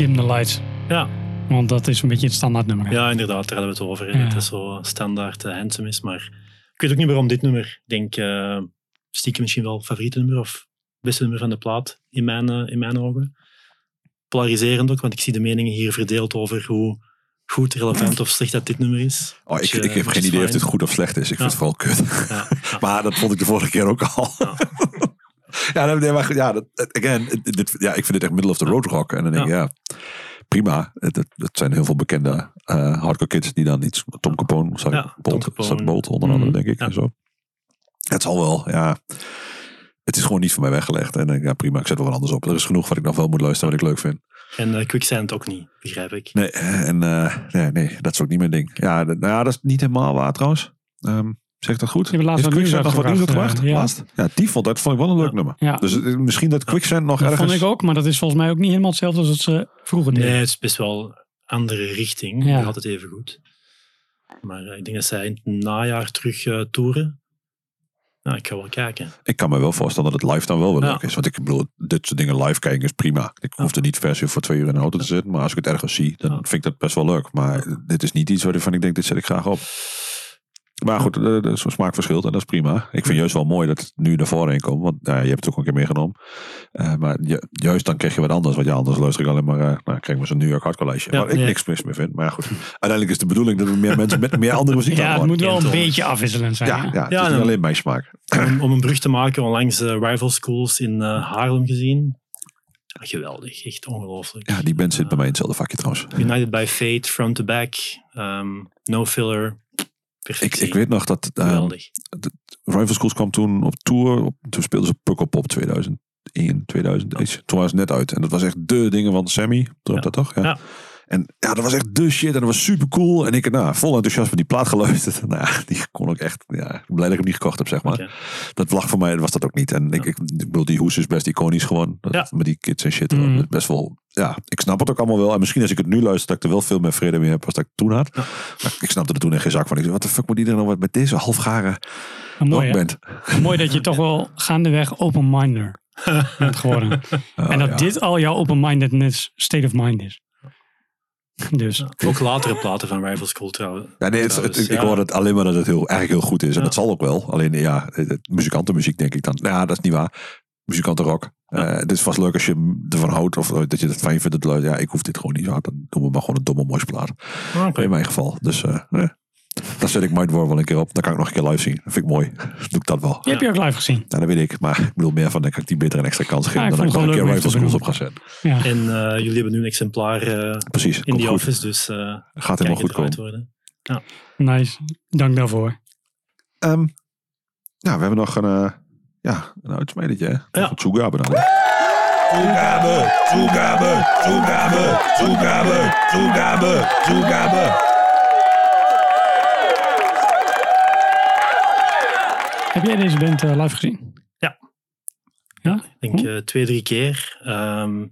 Dim the Lights. Ja, Want dat is een beetje het standaardnummer. hè? ja, inderdaad, daar hadden we het over. Ja. Dat het zo standaard uh, handsome is. Maar ik weet ook niet waarom dit nummer. Ik denk eh, stiekem misschien wel favoriete nummer of beste nummer van de plaat in mijn, eh, in mijn ogen. Polariserend ook, want ik zie de meningen hier verdeeld over hoe goed, relevant of slecht dat dit nummer is. Oh, ik, Dus, ik eh, heb geen is idee of dit goed of slecht is. Ik vind het vooral kut. Ja, ja. Maar dat vond ik de vorige keer ook al. Ja. Nee, maar ja, dat, again, dit, ja, ik vind het echt middle of the road rock. En dan denk ik, ja, prima. Het zijn heel veel bekende eh, hardcore kids die dan iets... Tom Capone, sorry, Ja, Bolt, Capone. Zak Bolt onder andere, Mhm. denk ik. En zo. Het zal wel, ja. Het is gewoon niet voor mij weggelegd. En ja, prima, ik zet wel wat anders op. Er is genoeg wat ik nog wel moet luisteren, wat ik leuk vind. En eh, Quicksand ook niet, begrijp ik. Nee, en eh, nee, nee, dat is ook niet mijn ding. Ja, dat, nou ja, dat is niet helemaal waar trouwens. Ehm, zeg ik dat goed? Laatst wat nieuws Quicksand nog wat nieuws uitgebracht, eh, ja. Laatst? ja, die vond, dat vond ik wel een leuk Ja. nummer. Ja, Dus eh, misschien dat Quicksand nog dat ergens... vond ik ook. Maar dat is volgens mij ook niet helemaal hetzelfde als wat ze vroeger deden. Nee, het is best wel andere richting. Ja. Altijd even goed. Maar eh, ik denk dat zij in het najaar terug eh, toeren. Nou, ik ga wel kijken. Ik kan me wel voorstellen dat het live dan wel weer Ja. leuk is. Want ik bedoel, dit soort dingen live kijken is prima. Ik hoef er niet per se voor twee uur in de auto te zitten. Maar als ik het ergens zie, dan Ja. vind ik dat best wel leuk. Maar dit is niet iets waarvan ik denk, dit zet ik graag op. Maar goed, zo'n smaak verschilt en dat is prima. Ik vind juist wel mooi dat het nu naar voren heen komt. Want nou ja, je hebt het ook een keer meegenomen. Eh, maar ju- juist dan krijg je wat anders. Want ja, anders luister ik alleen maar... eh nou, krijg ik maar zo'n New York hardcore. Ja, waar ik niks mis meer vind. Maar ja, goed. Uiteindelijk is de bedoeling dat er meer mensen met meer andere muziek Ja, het moet wel een beetje afwisselend zijn. Ja, ja, het is niet dan- alleen mijn smaak. Om, om een brug te maken, onlangs rival schools in eh, Haarlem gezien. Geweldig, echt ongelooflijk. Ja, die band zit bij mij in hetzelfde vakje trouwens. United by Fate, front to back, ehm, no filler. Ik, ik weet nog dat Geweldig. Rival Schools kwam toen op tour. Op, toen speelden ze Pukkelpop 2001, 2000. iets. Toen was het net uit. En dat was echt de dingen van Sammy. Toen Ja. dat toch? Ja. Ja. En ja, dat was echt de shit. En dat was super cool. En ik nou, vol enthousiasme die plaat geluisterd. Nou, ja, die kon ook echt. Ja, ik ben blij dat ik hem niet gekocht heb, zeg maar. Dat lag voor mij, was dat ook niet. En ik, ik, ik bedoel, die hoes is best iconisch gewoon. Dat, Ja. Met die kids en shit. Mhm. Best wel, ja, ik snap het ook allemaal wel. En misschien als ik het nu luister, dat ik er wel veel meer vrede mee heb als dat ik toen had. Ja. Maar ik snapte er toen echt geen zak van. Ik zei, wat de fuck moet iedereen nou wat met deze halfgare mooi, rockband? mooi dat je toch wel gaandeweg open-minder bent geworden. Oh, en dat dit al jouw open-mindedness state of mind is. Dus Ja, Ook latere platen van rival school trouwens. Ja, nee, het, ik hoor het alleen maar dat het heel, eigenlijk heel goed is. En Ja. dat zal ook wel. Alleen ja, het, muzikantenmuziek denk ik dan. Nou ja, dat is niet waar. Muzikantenrock. Ja. Eh, het is vast leuk als je ervan houdt. Of dat je het fijn vindt. Dat, ja, ik hoef dit gewoon niet zo hard. Dan doen we maar gewoon een domme mooie plaat. Ah, oké. In mijn geval. Dus eh, daar zet ik Mind War wel een keer op. Dan kan ik nog een keer live zien. Dat vind ik mooi. Doe ik dat wel. die heb je ook live gezien. Ja, dat weet ik. Maar ik bedoel meer van, dan kan ik die beter een extra kans geven. Ja, ik dan ik nog een keer Rival Schools op ga zetten. Ja. En eh, jullie hebben nu een exemplaar eh, Precies. in die goed. office, dus eh Gaat kan helemaal goed komen. worden. Nice. Dank daarvoor. Ehm, nou, we hebben nog een, eh ja, een uitsmijdertje. hè? Ja. Van Tsugabe dan. Toegabe, toegabe, toegabe, toegabe, toegabe, toegabe. Heb jij deze band eh, live gezien? Ja. Ja? Ik denk eh, twee, drie keer. Ehm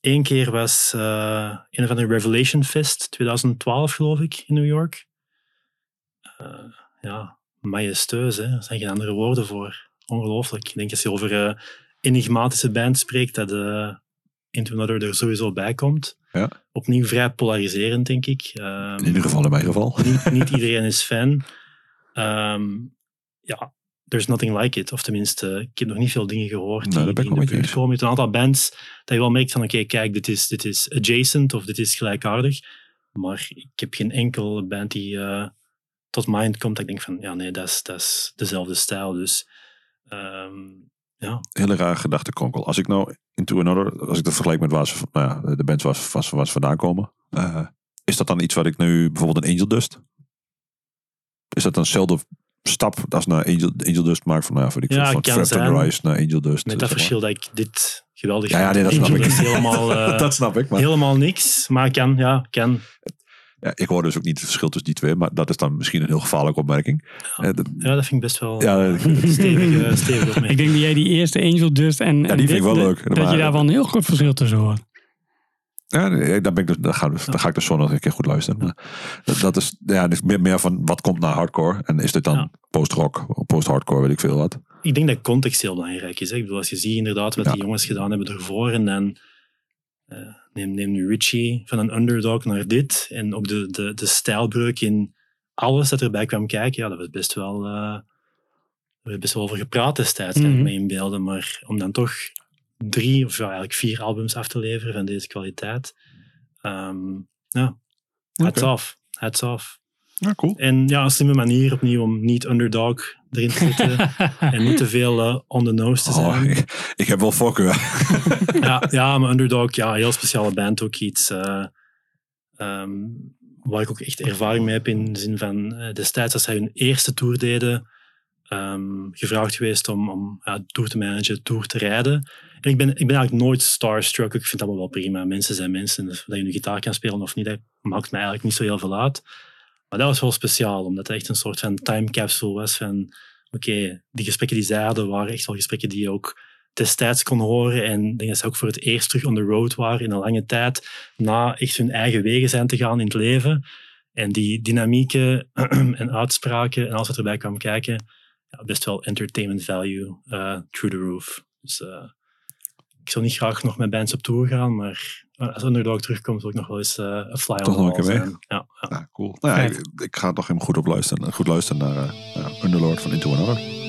Eén keer was eh, een van de Revelation Fest 2012, geloof ik, in New York. Eh, ja, majestueus, hè. Er zijn geen andere woorden voor. Ongelooflijk. Ik denk als je over eh, enigmatische band spreekt, dat eh Into Another er sowieso bij komt. Ja. Opnieuw vrij polariserend, denk ik. Ehm, In ieder geval in mijn geval. niet, niet iedereen is fan. Ehm, ja, there's nothing like it. Of tenminste, ik heb nog niet veel dingen gehoord Nee, die, ik die in met de buurt komen. Hebt een aantal bands dat je wel merkt van, oké, kijk, dit is, dit is adjacent of dit is gelijkaardig. Maar ik heb geen enkele band die eh, tot mind komt dat ik denk van, ja, nee, dat is, dat is dezelfde stijl. Dus ehm, ja, Hele raar gedachtekonkel. Als ik nou Into Another, als ik dat vergelijk met waar ze, nou ja, de bands waar ze, waar ze- waar ze vandaan komen. eh, is dat dan iets wat ik nu, bijvoorbeeld een Angel Dust? Is dat dan hetzelfde stap als naar Angel, Angel Dust maak van, nou ik Ja, van zijn. Rise naar Angel Dust. met dat maar. verschil dat ik dit geweldig Ja, ja, nee, dat snap Angel ik. helemaal, eh, dat snap ik. Maar helemaal niks, maar kan, ja, kan. ja, ik hoor dus ook niet het verschil tussen die twee. Maar dat is dan misschien een heel gevaarlijke opmerking. Ja. Eh, dat- Ja, dat vind ik best wel ja, dat- stevig, stevig Ik denk dat jij die eerste Angel Dust en, en vind ik dit, wel dat- leuk. Dat Maar- je daar wel een heel groot verschil tussen hoort. Ja, nee, daar, ben ik dus, daar, ga, daar ga ik dus zo nog een keer goed luisteren. Maar dat, dat is ja, dus meer, meer van wat komt na hardcore. En is dit dan Ja. post-rock, post-hardcore, weet ik veel wat. Ik denk dat context heel belangrijk is. Hè. Ik bedoel, als je ziet inderdaad wat Ja. die jongens gedaan hebben ervoor en dan eh, neem, neem nu Richie van een underdog naar dit. En ook de, de, de stijlbreuk in alles dat erbij kwam kijken. Ja, dat was best wel... eh er werd best wel over gepraat destijds, kan ik Mhm. me inbeelden. Maar om dan toch drie of ja, eigenlijk vier albums af te leveren van deze kwaliteit. ehm, ja, hats off. Hats off. Ja, cool. En ja, een slimme manier opnieuw om niet underdog erin te zitten. en niet te veel eh, on the nose te zijn. Oh, ik, ik heb wel voorkeur. ja, ja, maar Underdog, ja, heel speciale band ook iets. eh, ehm, waar ik ook echt ervaring mee heb in de zin van eh, destijds als zij hun eerste tour deden, ehm, gevraagd geweest om, om ja, tour te managen, tour te rijden. En ik ben, ik ben eigenlijk nooit starstruck. Ik vind dat wel prima. Mensen zijn mensen. Dus dat je nu gitaar kan spelen of niet, dat maakt mij eigenlijk niet zo heel veel uit. Maar dat was wel speciaal, omdat het echt een soort van time capsule was van oké, die gesprekken die zij hadden waren echt wel gesprekken die je ook destijds kon horen. En ik denk dat ze ook voor het eerst terug on the road waren in een lange tijd, na echt hun eigen wegen zijn te gaan in het leven. En die dynamieken en uitspraken en alles wat erbij kwam kijken, ja, best wel entertainment value eh, through the roof. Dus eh, ik zou niet graag nog met bands op tour gaan, maar als Underdog terugkomt, wil ik nog wel eens eh, een fly Toch on nog een keer. Ja, ja. Ja, cool. Nou, ik, ik ga toch even goed op luisteren. Goed luisteren naar eh Underlord van Into Another.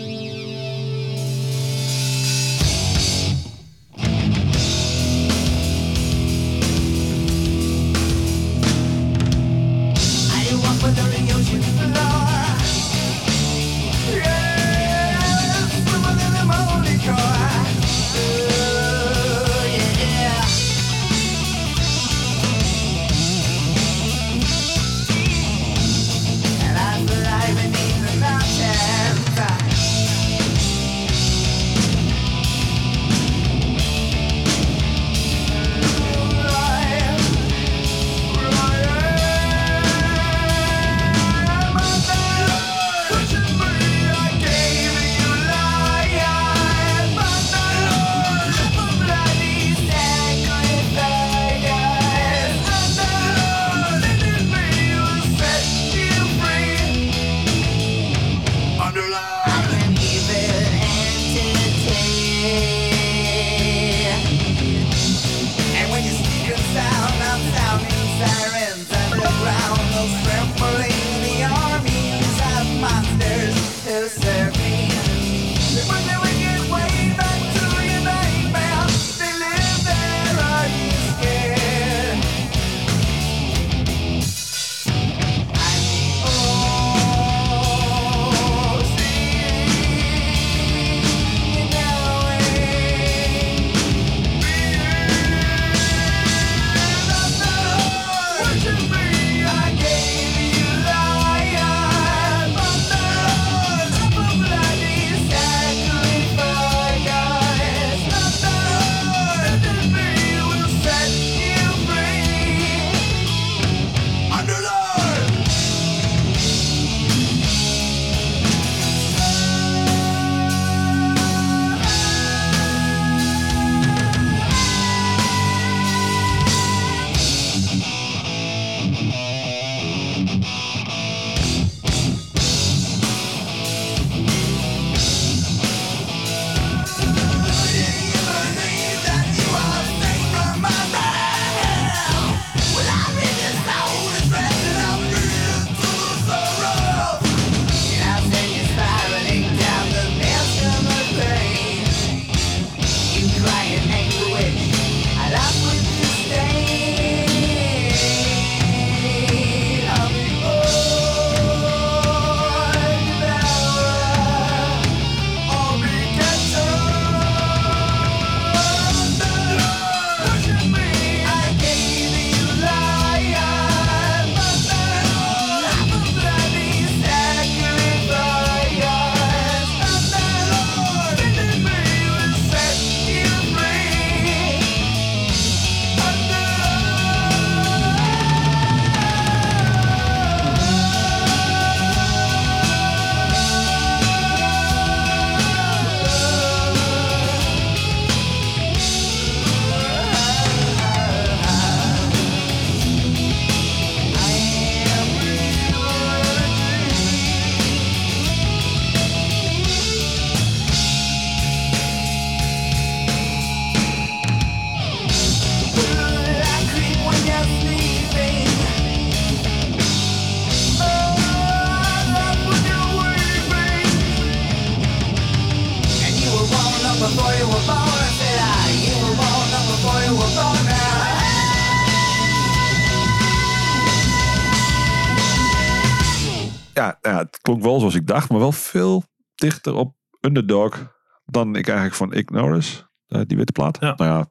Klonk wel zoals ik dacht, maar wel veel dichter op Underdog dan ik eigenlijk van Ignorus. eh, die witte plaat. Ja. Nou ja,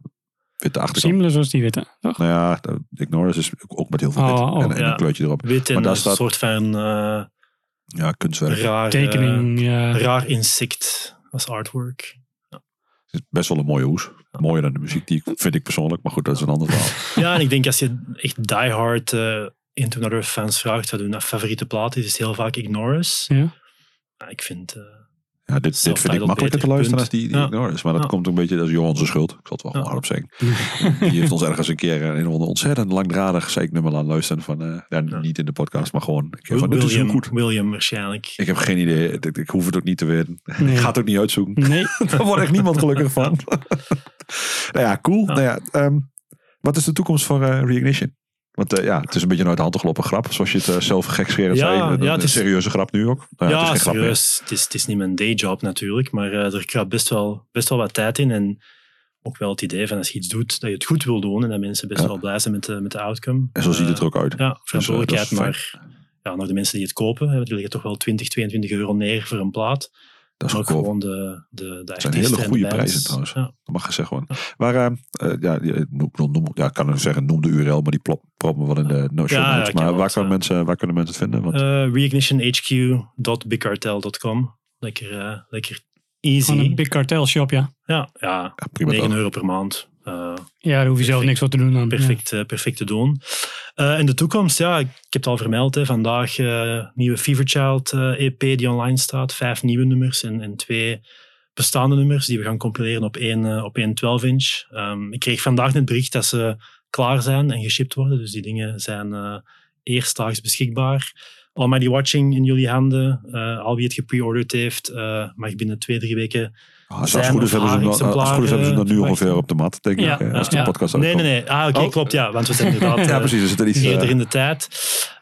witte achterkant. Similar zoals die witte, toch? Nou ja, Ignorus is ook met heel veel Oh, wit oh, en, en ja. een kleurtje erop. Wit Maar en daar een staat- soort van eh, Ja, kunstwerk. raar, Tekening, eh, ja. raar insect als artwork. Het is best wel een mooie hoes. Mooier dan de muziek die ik vind ik persoonlijk. Maar goed, dat is een ander verhaal. Ja, en ik denk als je echt diehard Into Another fans vraagt wat hun favoriete plaat is, is het heel vaak Ignorus. Ja. Ik vind... eh, Ja, dit, dit vind ik makkelijker te luisteren als die, die Ja. Ignorus. Maar dat Ja. komt een beetje, dat is Johan zijn schuld. Ik zal het wel Ja. hardop zeggen. Die heeft ons ergens een keer een ontzettend langdradig zeiknummer aan luisteren. Van, eh, ja, niet in de podcast, maar gewoon. Ik, van, dit is William, goed. William waarschijnlijk. Ik heb geen idee. Ik, ik hoef het ook niet te weten. Nee. Ik ga het ook niet uitzoeken. Nee, Daar wordt echt niemand gelukkig van. nou ja, cool. Ja. Nou ja, ehm, wat is de toekomst voor eh, Reignition? Want eh, ja, het is een beetje een uit de hand gelopen grap. Zoals je het eh, zelf gekscherend Ja, zei. Een, ja, het een is- serieuze grap nu ook. Nou, ja, het is geen grap serieus. Het is, het is niet mijn dayjob natuurlijk, maar eh, er kruipt best wel, best wel wat tijd in. En ook wel het idee van als je iets doet, dat je het goed wil doen en dat mensen best Ja. wel blij zijn met de, met de outcome. En zo ziet het er ook uit. Ja, verantwoordelijkheid, dat is maar ja, naar de mensen die het kopen. Die leggen toch wel 20, 22 euro neer voor een plaat. Dat is Maar ook gewoon de, de, de Dat zijn hele goede prijzen trouwens. Ja. Dat mag gezegd worden. Maar eh, eh, ja, je- noem, noem, noem- ja, ik kan er zeggen, noem de URL, maar die plop, proppen we wel in de no show Ja, ja, notes. ik Maar waar, kan ja. mensen, waar kunnen mensen het vinden? Want, Eh, reignitionhq.bigcartel.com. Lekker, eh, lekker easy. gewoon een big cartel shop, ja. Ja, ja, ja, prima 9 toch? euro per maand. Eh, Ja, daar hoef je zelf niks voor te doen dan. perfect, eh, perfect te doen. Eh, in de toekomst, ja, ik, heb het al vermeld. Hè, vandaag nieuwe Feverchild EP die online staat. Vijf nieuwe nummers en, en twee bestaande nummers die we gaan compileren op één, op één 12-inch. Ehm, ik kreeg vandaag net bericht dat ze klaar zijn en geshipped worden. Dus die dingen zijn eh eerstdaags beschikbaar. Almighty Watching in jullie handen. Al wie het gepreorderd heeft, mag binnen twee, drie weken Ah, als, het goed is, hebben ze, hem dan- als het goed is, hebben ze hem dan nu ongeveer op de mat, denk Ja, ik. ja, als de ja. podcast Nee, nee, uitkomt. nee. Ah, oké, Oh. klopt. Ja, want we zijn inderdaad Ja, eh, precies. Het is iets... eerder eh, in de tijd.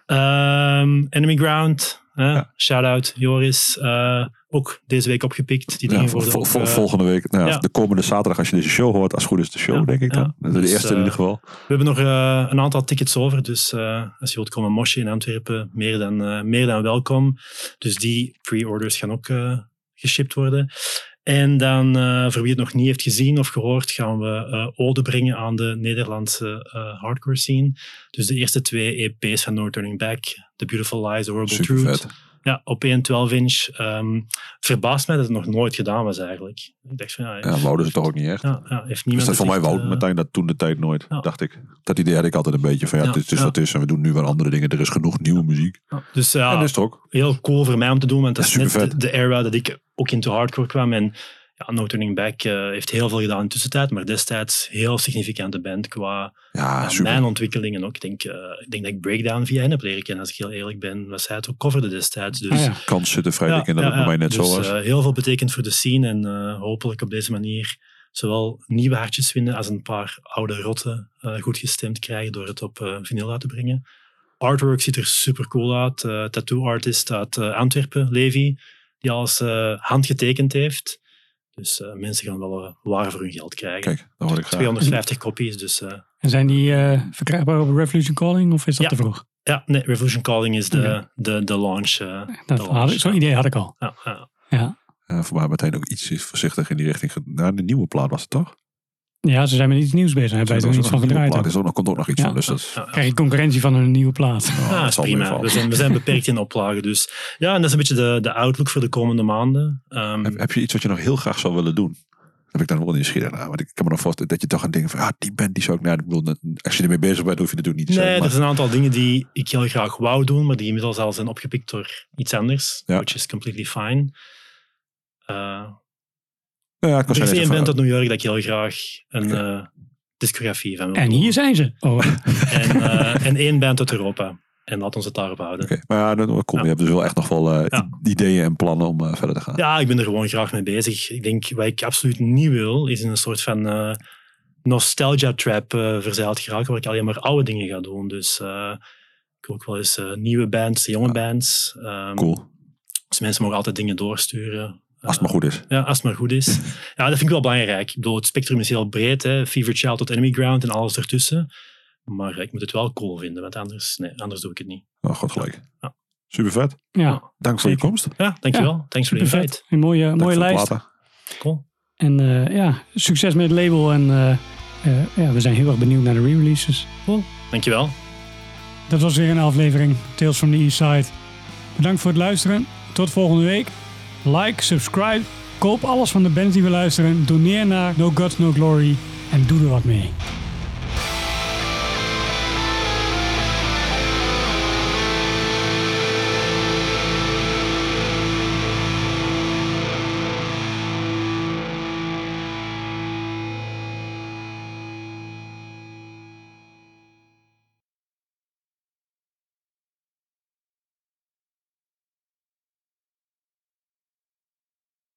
Ehm, Enemy Ground. Ja. Shout-out Joris. eh, ook deze week opgepikt. Die ja, dingen vol- worden vol- ook, vol- volgende week, nou, ja, ja. de komende zaterdag als je deze show hoort, als het goed is de show, Ja, denk ik dan. ja. De Dus, eerste in ieder geval. We hebben nog een aantal tickets over. Dus als je wilt komen mosje in Antwerpen, meer dan, meer dan welkom. Dus die pre-orders gaan ook geshipped worden. En dan, eh, voor wie het nog niet heeft gezien of gehoord, gaan we eh ode brengen aan de Nederlandse eh, hardcore scene. Dus de eerste twee EP's van No Turning Back, The Beautiful Lies, The Horrible Super Truth. vet. Ja, op 1 12-inch. Ehm verbaast mij dat het nog nooit gedaan was eigenlijk. Ik dacht van, ja, Ja, wouden ze toch ook niet echt. ja, ja, heeft Dus niemand dat voor mij wou eh, meteen dat toen de tijd nooit, ja. dacht ik. Dat idee had ik altijd een beetje van ja, het is, wat het is en we doen nu weer andere dingen. Er is genoeg nieuwe muziek. Dus ja, En dat is ook. heel cool voor mij om te doen, want dat is net de, de era dat ik ook into hardcore kwam. En ja, No Turning Back eh, heeft heel veel gedaan in de tussentijd, maar destijds heel significante band qua Ja, mijn ontwikkelingen ook. Ik denk, eh, ik denk dat ik Breakdown via hen heb leren kennen, als ik heel eerlijk ben. Was hij het ook coverde destijds. Dus Ah, ja. Kans zitten vrij dik in dat het bij mij net dus, zo was. eh, heel veel betekent voor de scene en hopelijk op deze manier zowel nieuwe hartjes vinden als een paar oude rotten goed gestemd krijgen door het op vinyl uit te brengen. Artwork ziet er super cool uit. Tattoo artist uit Antwerpen, Levi, die alles handgetekend heeft. Dus eh, mensen gaan wel eh, waar voor hun geld krijgen. Kijk, dat hoor ik graag. 250 kopies, dus eh, En zijn die eh, verkrijgbaar op Revolution Calling of is dat Ja. te vroeg? ja, nee, Revolution Calling is de, de, de launch. eh, Dat de had launch, ik- Zo'n ja. idee had ik al. Ja, ja. Voor mij meteen ook iets voorzichtig in die richting. ge- Nou, de nieuwe plaat was het toch? Ja, ze zijn met iets nieuws bezig. Hebben wij Er iets ook van gedraaid. ook. Er is ook nog, komt ook nog iets Ja. van. Dus dat is, Ja, ja. Krijg je concurrentie van een nieuwe plaat. nou, Ja, dat dat is prima. We zijn, we zijn beperkt in oplagen. Dus ja, en dat is een beetje de, de outlook voor de komende maanden. Ehm, Heb, heb je iets wat je nog heel graag zou willen doen? Heb ik dan wel nieuwsgierig naar. Want ik kan me nog voorstellen dat je toch aan denkt van, ah, die band die zou ik, nou, ik bedoel, dat- als je ermee bezig bent, hoef je natuurlijk niet te nee, zeggen. er maar- zijn een aantal dingen die ik heel graag wou doen, maar die inmiddels al zijn opgepikt door iets anders. Ja. Which is completely fine. Eh, Ja, er band van- uit New York dat ik heel graag een eh, discografie van wil En hier zijn ze. Oh, En, eh, en één band uit Europa. En laat ons het daarop houden. Oké, maar ja, dat cool. Ja. Je hebt dus wel echt nog wel eh, Ja. ideeën en plannen om verder te gaan. Ja, ik ben er gewoon graag mee bezig. Ik denk, wat ik absoluut niet wil, is in een soort van eh, nostalgia trap verzeild geraken, waar ik alleen maar oude dingen ga doen. Dus eh, ik wil ook wel eens nieuwe bands, jonge bands. Ehm, Cool. Dus mensen mogen altijd dingen doorsturen. Als het maar goed is. Ja, als het maar goed is. Ja, dat vind ik wel belangrijk. Ik bedoel, het spectrum is heel breed. Hè. Fever Child tot Enemy Ground en alles ertussen. Maar ik moet het wel cool vinden, want anders, nee, anders doe ik het niet. Oh, god gelijk. Ja. Super vet. Ja, Dank voor je komst. Ja, dankjewel. Thanks voor de invite. Een mooie, Dank mooie lijst. platen. Cool. En eh, ja, succes met het label. En eh, eh, ja, we zijn heel erg benieuwd naar de re-releases. Dankjewel. Dat was weer een aflevering Tales from the East Side. Bedankt voor het luisteren. Tot volgende week. Like, subscribe, koop alles van de bands die we luisteren. Doneer naar No Gods No Glory en doe er wat mee.